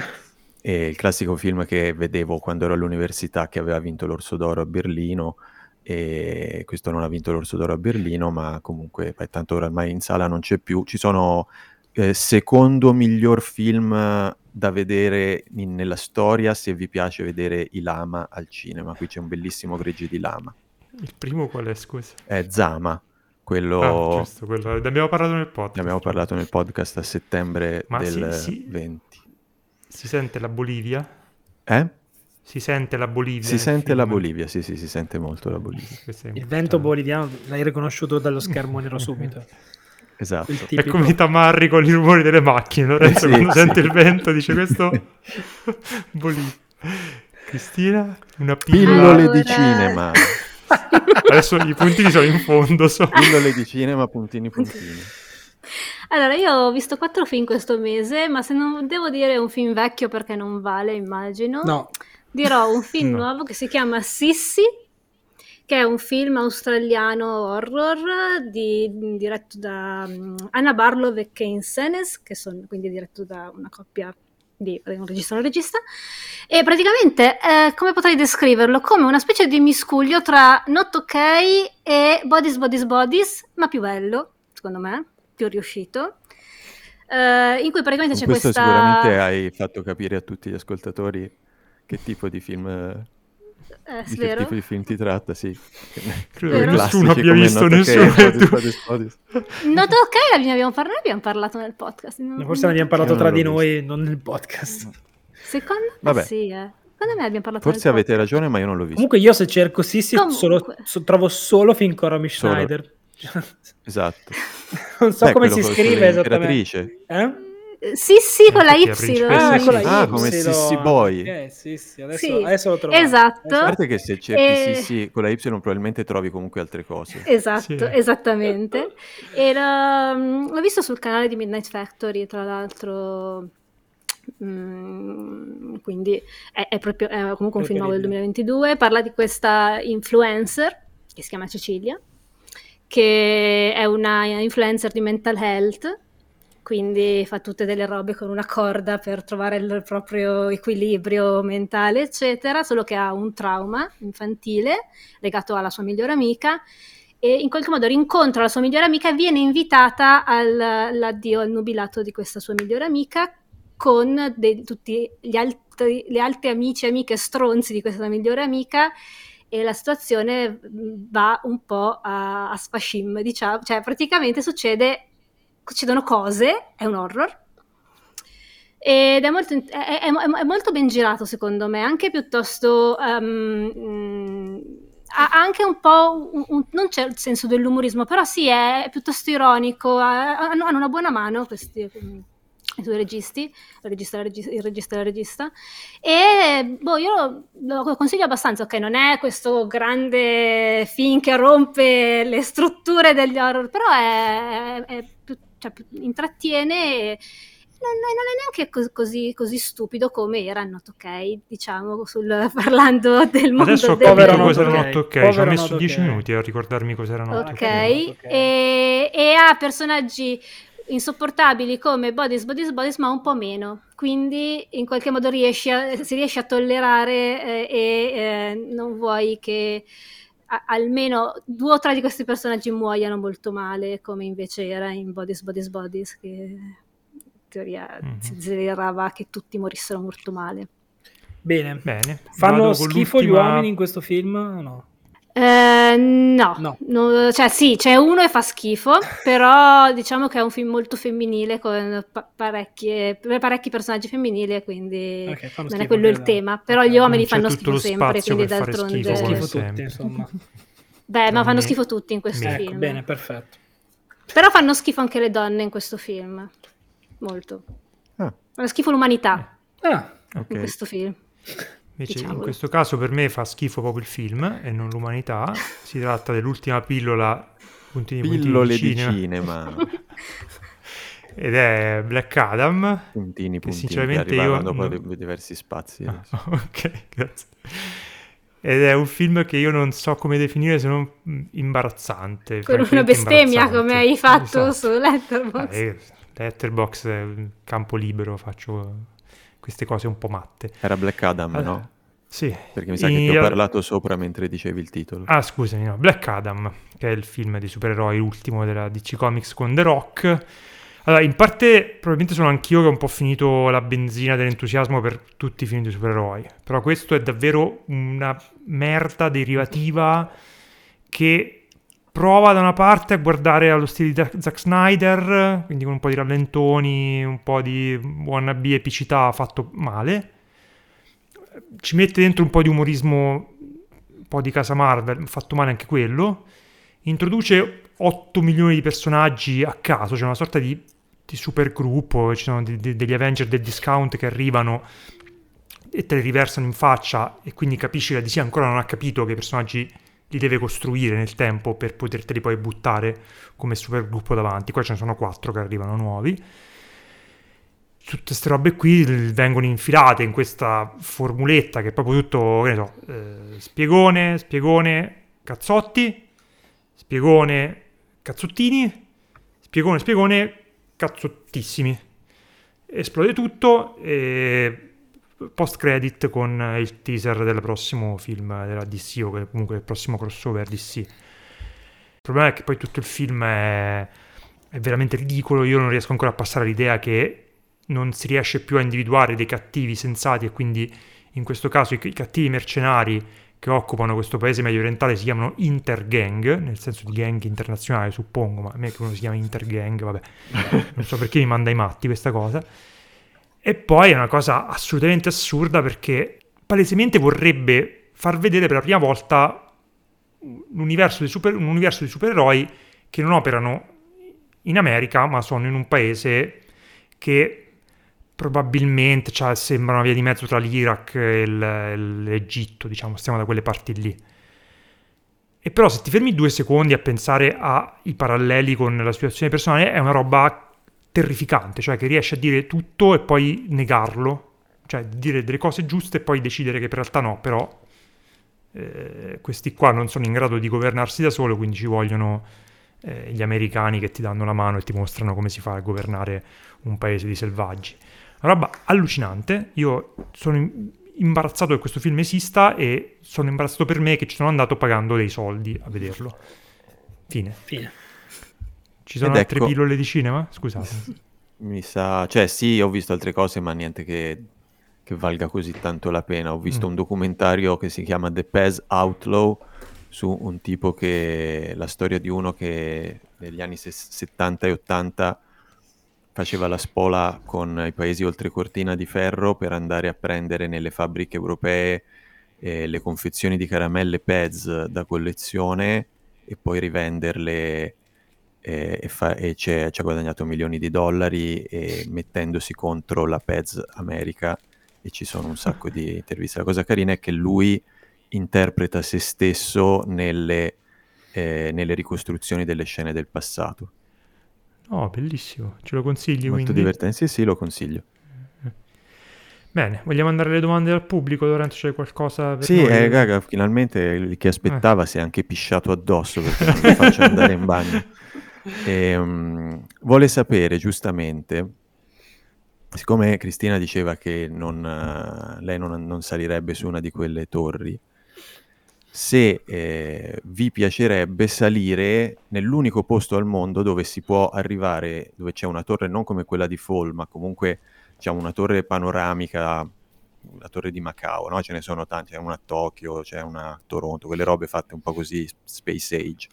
E il classico film che vedevo quando ero all'università che aveva vinto l'Orso d'Oro a Berlino e questo non ha vinto l'Orso d'Oro a Berlino ma comunque beh, tanto ormai in sala non c'è più. Ci sono eh, secondo miglior film da vedere in, nella storia se vi piace vedere i lama al cinema. Qui c'è un bellissimo gregge di lama il primo qual è scusa? è Zama quello... Ah, giusto, quello. Ne abbiamo parlato nel podcast. Ne abbiamo parlato nel podcast a settembre Ma del si- si- 20. Si sente la Bolivia? Eh? Si sente la Bolivia? Si sente film? la Bolivia, sì, sì, si sente molto la Bolivia. Il vento boliviano l'hai riconosciuto dallo schermo nero subito. Esatto. È come i tamarri con i rumori delle macchine. Lorenzo, Sì, quando sì. sente il vento, dice questo. Bolivia. Cristina, una pillola. Pillole di cinema. Adesso i puntini sono in fondo. so- Pillole di cinema, puntini, puntini. Allora, io ho visto quattro film questo mese, ma se non devo dire un film vecchio perché non vale, immagino, No, dirò un film No. nuovo che si chiama Sissi, che è un film australiano horror di- diretto da mm, Anna Barlow e Kane Senes, che sono quindi diretto da una coppia di un regista e un regista. E praticamente, eh, come potrei descriverlo? Come una specie di miscuglio tra Not Ok e Bodies, Bodies, Bodies, ma più bello, secondo me, più riuscito. eh, in cui praticamente Con c'è questo questa... sicuramente hai fatto capire a tutti gli ascoltatori che tipo di film, eh, di che vero? tipo di film ti tratta, sì. Credo che nessuno abbia visto nessuno. Not ok, ne abbiamo, parlato, ne abbiamo parlato nel podcast. Non- forse ne abbiamo parlato tra di l'ho noi, non nel podcast. Secondo me Vabbè. sì, eh. Secondo me abbiamo parlato Forse avete ragione, ma io non l'ho visto. Comunque io se cerco Sissi Comunque. solo- so- trovo solo film con Romy Solo. Schneider. Esatto. non so Beh, come si scrive esattamente. Eh? Eh, Sì, sì, con la Y. Ah, con la sì. Ah, Y, come Sissy Boy. Sì, sì, adesso, Sì, adesso lo trovo. esatto. A parte che se cerchi E- sì, sì, con la Y probabilmente trovi comunque altre cose. Esatto, Sì. esattamente. Era, mm, l'ho visto sul canale di Midnight Factory, tra l'altro. mm, quindi è, è proprio è comunque un film nuovo del Preferibile. 2022. Parla di questa influencer che si chiama Cecilia, che è una influencer di mental health. Quindi fa tutte delle robe con una corda per trovare il proprio equilibrio mentale, eccetera, solo che ha un trauma infantile legato alla sua migliore amica e in qualche modo rincontra la sua migliore amica e viene invitata al- all'addio, al nubilato di questa sua migliore amica con dei- tutti gli altri, gli altri amici e amiche stronzi di questa migliore amica e la situazione va un po' a, a sfascim, diciamo, cioè praticamente succede, succedono cose, è un horror, ed è molto, è, è- è- molto ben girato secondo me, anche piuttosto... mm, ha anche un po', un- un- non c'è il senso dell'umorismo, però sì, è piuttosto ironico, ha- hanno, hanno una buona mano questi mm, i due registi, il regista, il regista la regista, e boh, io lo, consiglio abbastanza, ok, non è questo grande film che rompe le strutture degli horror, però è, è- è cioè, intrattiene e non, non è neanche cos- così, così stupido come era Not Ok, diciamo, sul, parlando del mondo Adesso del Povero cosa era. Not Ok. Ci ho messo Not 10 Ok. minuti a ricordarmi cosa era Not Ok, Ok. ok. E, e ha personaggi insopportabili come Bodies, Bodies, Bodies, ma un po' meno. Quindi in qualche modo riesci a- si riesce a tollerare eh, e eh, non vuoi che a- almeno due o tre di questi personaggi muoiano molto male, come invece era in Bodies, Bodies, Bodies, che in teoria Mhm. si desiderava che tutti morissero molto male. Bene. Bene. Fanno schifo gli l'ultima- uomini in questo film o no? Eh, no, No. No, cioè sì, c'è uno e fa schifo, però diciamo che è un film molto femminile con pa- parecchie- parecchi personaggi femminili, quindi Ok, fanno non è quello il tema. Però gli uomini c'è fanno schifo sempre, quindi d'altronde... schifo, Schifo tutti, sempre. insomma. Beh, ma fanno schifo tutti in questo. Ecco, film. bene, perfetto. Però fanno schifo anche le donne in questo film. Molto. Ah, Fanno schifo l'umanità Ah, in ok. questo film. Invece in Diciamolo. questo caso per me fa schifo proprio il film e non l'umanità. Si tratta dell'ultima pillola puntini puntini Pillole di di cinema. cinema. ed è Black Adam. Puntini, Che puntini, sinceramente io dopo non- di- diversi spazi. Ah, ok, grazie. Ed è un film che io non so come definire se non imbarazzante. Con una bestemmia come hai fatto Esatto. su Letterboxd. Ah, eh, Letterboxd è un campo libero, faccio queste cose un po' matte. Era Black Adam, Allora, no? Sì. Perché mi sa che ti ho parlato sopra mentre dicevi il titolo. Ah, scusami, no. Black Adam, che è il film di supereroi ultimo della DC Comics con The Rock. Allora, in parte probabilmente sono anch'io che ho un po' finito la benzina dell'entusiasmo per tutti i film di supereroi, però questo è davvero una merda derivativa che prova da una parte a guardare allo stile di Zack Snyder, quindi con un po' di rallentoni, un po' di wannabe epicità fatto male. Ci mette dentro un po' di umorismo, un po' di casa Marvel, fatto male anche quello. Introduce 8 milioni di personaggi a caso, c'è cioè una sorta di, di super gruppo, ci sono di, di, degli Avenger del discount che arrivano e te li riversano in faccia e quindi capisci che la DC ancora non ha capito che i personaggi li deve costruire nel tempo per poterteli poi buttare come super gruppo davanti. Qua ce ne sono quattro che arrivano nuovi. Tutte queste robe qui vengono infilate in questa formuletta che è proprio tutto, che ne so, eh, spiegone, spiegone, cazzotti, spiegone, cazzottini, spiegone, spiegone, cazzottissimi. Esplode tutto e post credit con il teaser del prossimo film della DC o comunque del prossimo crossover DC. Il problema è che poi tutto il film è, è veramente ridicolo, io non riesco ancora a passare l'idea che non si riesce più a individuare dei cattivi sensati e quindi in questo caso i, i cattivi mercenari che occupano questo paese medio orientale si chiamano intergang, nel senso di gang internazionale suppongo, ma a me che uno si chiama intergang, vabbè, non so perché mi manda i matti questa cosa. E poi è una cosa assolutamente assurda perché palesemente vorrebbe far vedere per la prima volta un universo di, super, un universo di supereroi che non operano in America, ma sono in un paese che probabilmente cioè, sembra una via di mezzo tra l'Iraq e l'Egitto, diciamo, stiamo da quelle parti lì. E però se ti fermi due secondi a pensare ai paralleli con la situazione personale, è una roba terrificante, cioè che riesce a dire tutto e poi negarlo, cioè dire delle cose giuste e poi decidere che per realtà no, però eh, questi qua non sono in grado di governarsi da solo, quindi ci vogliono eh, gli americani che ti danno la mano e ti mostrano come si fa a governare un paese di selvaggi. Roba allucinante, io sono imbarazzato che questo film esista e sono imbarazzato per me che ci sono andato pagando dei soldi a vederlo. Fine. Fine. Ci sono Ed altre ecco, pillole di cinema? Scusate. Mi sa... Cioè sì, ho visto altre cose, ma niente che, che valga così tanto la pena. Ho visto mm. un documentario che si chiama The Pez Outlaw su un tipo che... la storia di uno che negli anni 70 e 80 faceva la spola con i paesi oltre cortina di ferro per andare a prendere nelle fabbriche europee eh, le confezioni di caramelle Pez da collezione e poi rivenderle e, e, fa, e ci ha guadagnato milioni di dollari e mettendosi contro la Pez America e ci sono un sacco di interviste. La cosa carina è che lui interpreta se stesso nelle, eh, nelle ricostruzioni delle scene del passato. Oh, bellissimo. Ce lo consigli Molto quindi? divertente. Sì, sì, lo consiglio. Bene, vogliamo andare alle domande dal pubblico, Lorenzo, c'è qualcosa per Sì, noi? eh, Gaga, finalmente chi aspettava eh. si è anche pisciato addosso perché non mi faccio andare in bagno. E, um, vuole sapere giustamente, siccome Cristina diceva che non, uh, lei non, non, salirebbe su una di quelle torri, se eh, vi piacerebbe salire nell'unico posto al mondo dove si può arrivare, dove c'è una torre non come quella di Fall, ma comunque diciamo, una torre panoramica, la torre di Macao, no? ce ne sono tanti, c'è una a Tokyo, c'è una a Toronto, quelle robe fatte un po' così, Space Age.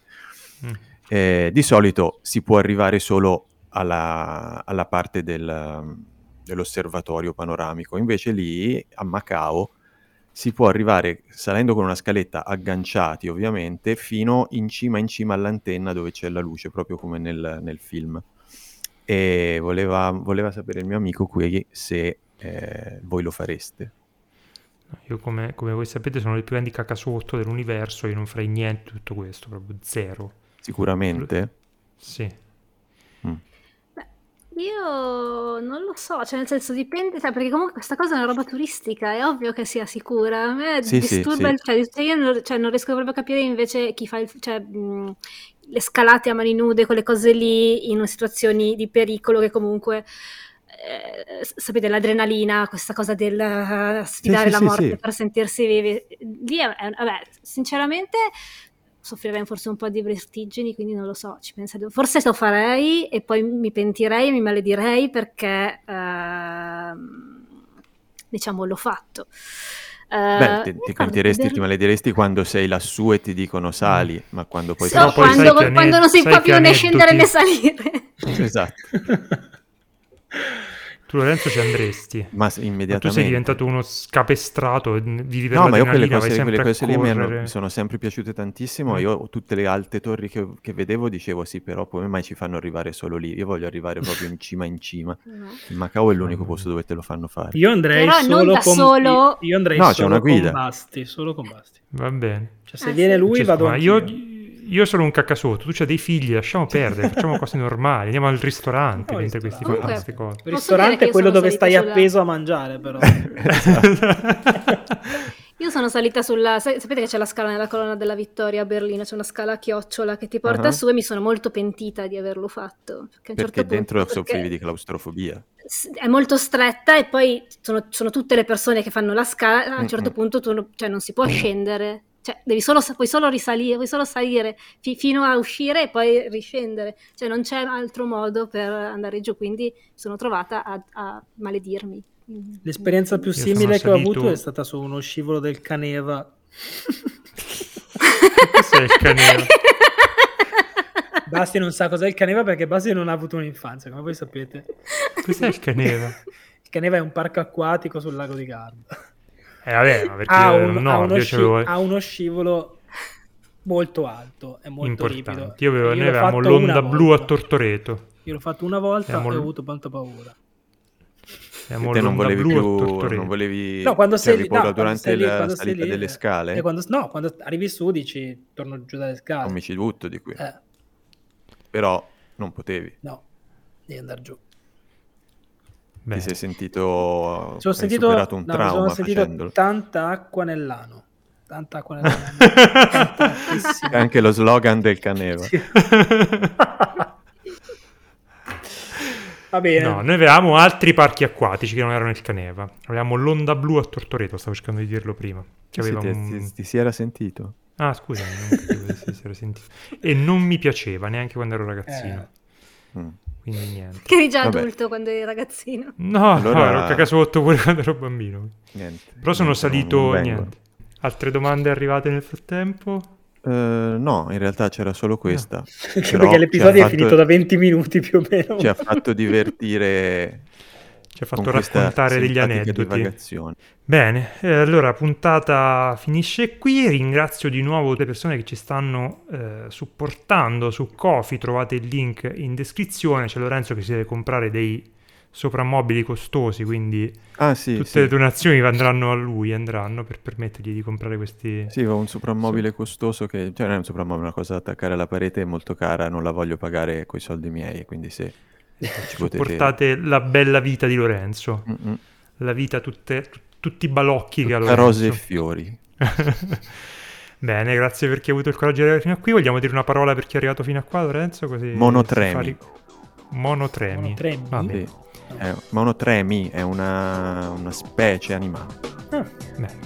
Mm eh, di solito si può arrivare solo alla, alla parte del, dell'osservatorio panoramico, invece lì a Macao si può arrivare salendo con una scaletta agganciati ovviamente fino in cima in cima all'antenna dove c'è la luce, proprio come nel, nel film. E voleva, voleva, sapere il mio amico qui se eh, voi lo fareste. Io come, come, voi sapete sono il più grandi cacasotto dell'universo, io non farei niente di tutto questo, proprio zero. Sicuramente? Sì. Io non lo so, cioè nel senso dipende, cioè, perché comunque questa cosa è una roba turistica, è ovvio che sia sicura. A me sì, disturba, sì, sì. Cioè, io non, cioè, non, riesco proprio a capire invece chi fa il, cioè, mh, le scalate a mani nude, quelle cose lì, in situazioni di pericolo che comunque... Eh, sapete l'adrenalina, questa cosa del uh, sfidare la morte per sentirsi vivi, lì è, vabbè, sinceramente soffrirei forse un po' di vertigini, quindi non lo so, ci penserei. Forse lo farei e poi mi pentirei e mi maledirei perché, eh, diciamo, l'ho fatto. Beh, Eh, ti, ti mi fa canteresti, ti malediresti quando sei lassù e ti dicono sali, ma quando poi Sì, te o la poi quando, ane- quando non si che più né scendere né salire. Esatto, Tu Lorenzo ci andresti. ma s- Ma tu immediatamente. sei diventato uno scapestrato, vivi per No, ma io quelle cose, quelle cose lì mi, hanno- mi sono sempre piaciute tantissimo. Mm. Io tutte le alte torri che, che vedevo dicevo sì, però come mai ci fanno arrivare solo lì? Io voglio arrivare proprio in cima in cima. No. Il Macao è l'unico posto dove te lo fanno fare. Io andrei Però non solo da con solo. Io andrei No, c'è solo una guida. con Basti, solo con Basti. Va bene. Cioè, se Ah, viene sì. lui Cioè, vado ma anch'io. io, io sono un cacasotto, tu c'hai dei figli, lasciamo perdere, facciamo cose normali, andiamo al ristorante mentre questi queste cose. Il ristorante è quello dove stai sulla- appeso a mangiare, però. Io sono salita sulla. sa- Sapete che c'è la scala nella colonna della Vittoria a Berlino? C'è una scala a chiocciola che ti porta Ah. su e mi sono molto pentita di averlo fatto. Perché, Perché certo dentro punto, perché soffrivi di claustrofobia. È molto stretta e poi sono, sono tutte le persone che fanno la scala. A un certo Mm-mm. punto tu cioè, non si può scendere. Cioè, devi solo, puoi solo risalire, puoi solo salire fi- fino a uscire e poi riscendere. Cioè, non c'è altro modo per andare giù. Quindi sono trovata a, a maledirmi. L'esperienza più simile che ho avuto è stata su uno scivolo del Caneva. Cos'è il caneve? Basti non sa cos'è il Caneva perché Basti non ha avuto un'infanzia, come voi sapete. Cos'è il caneva? Il Caneva è un parco acquatico sul lago di Garda. Eh vabbè, ma perché Ha, un- no, ha uno io sci- c'avevo ha uno scivolo molto alto, è molto ripido. importanti. Io avevo, Io noi avevamo l'onda blu a. Tortoreto. Io l'ho fatto una volta e ho l- avuto tanta paura. Avevamo Te non volevi più, non volevi... No, quando cioè, sei paura no, quando durante sei lì, la sei salita lì, delle eh, scale? E quando, no, quando arrivi su dici torno giù dalle scale. Non mi ci butto di qui. Eh, Però non potevi. no, devi andare giù. Beh, Ti sei sentito... Ho hai sentito, superato un no, trauma sono sentito facendolo. tanta acqua nell'ano. Tanta acqua nell'ano. È anche lo slogan del Caneva. Sì. Va bene. No, noi avevamo altri parchi acquatici che non erano il Caneva. Avevamo l'onda blu a Tortoreto, stavo cercando di dirlo prima. Che Sì, aveva ti, un- ti- ti si era sentito? Ah, scusami, non capivo se si era sentito. E non mi piaceva neanche quando ero ragazzino. Mm. Quindi niente. Che eri già Vabbè. adulto quando eri ragazzino. No, Allora- no, ero cacasotto pure quando ero bambino. Niente. Però sono Niente, salito, niente. Altre domande arrivate nel frattempo? Eh, no, in realtà c'era solo questa. Però perché l'episodio è finito da 20 minuti più o meno. Ci ha fatto divertire Ci ha fatto raccontare degli aneddoti. divagazione. Bene, eh, allora puntata finisce qui. Ringrazio di nuovo le persone che ci stanno eh, supportando su Kofi. Trovate il link in descrizione. C'è Lorenzo che si deve comprare dei soprammobili costosi, quindi Ah sì, tutte sì. le donazioni andranno a lui, andranno per permettergli di comprare questi... Sì, ho un soprammobile costoso che, cioè non è un soprammobile, è una cosa da attaccare alla parete, è molto cara, non la voglio pagare coi soldi miei, quindi se ci potete... Supportate la bella vita di Lorenzo, Mm-mm. la vita, tutte, tu- tutti i balocchi che ha Tutta Lorenzo. rose e fiori. Bene, grazie per chi ha avuto il coraggio di arrivare fino a qui. Vogliamo dire una parola per chi è arrivato fino a qua, Lorenzo? Così Monotremi. si fa ri- Monotremi. Monotremi? Vabbè. Sì. È, monotremi è una, una specie animale. Ah, Bene.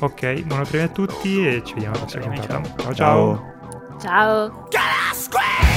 Ok, monotremi a tutti e ci vediamo alla prossima puntata. ciao. ciao. ciao. Ciao.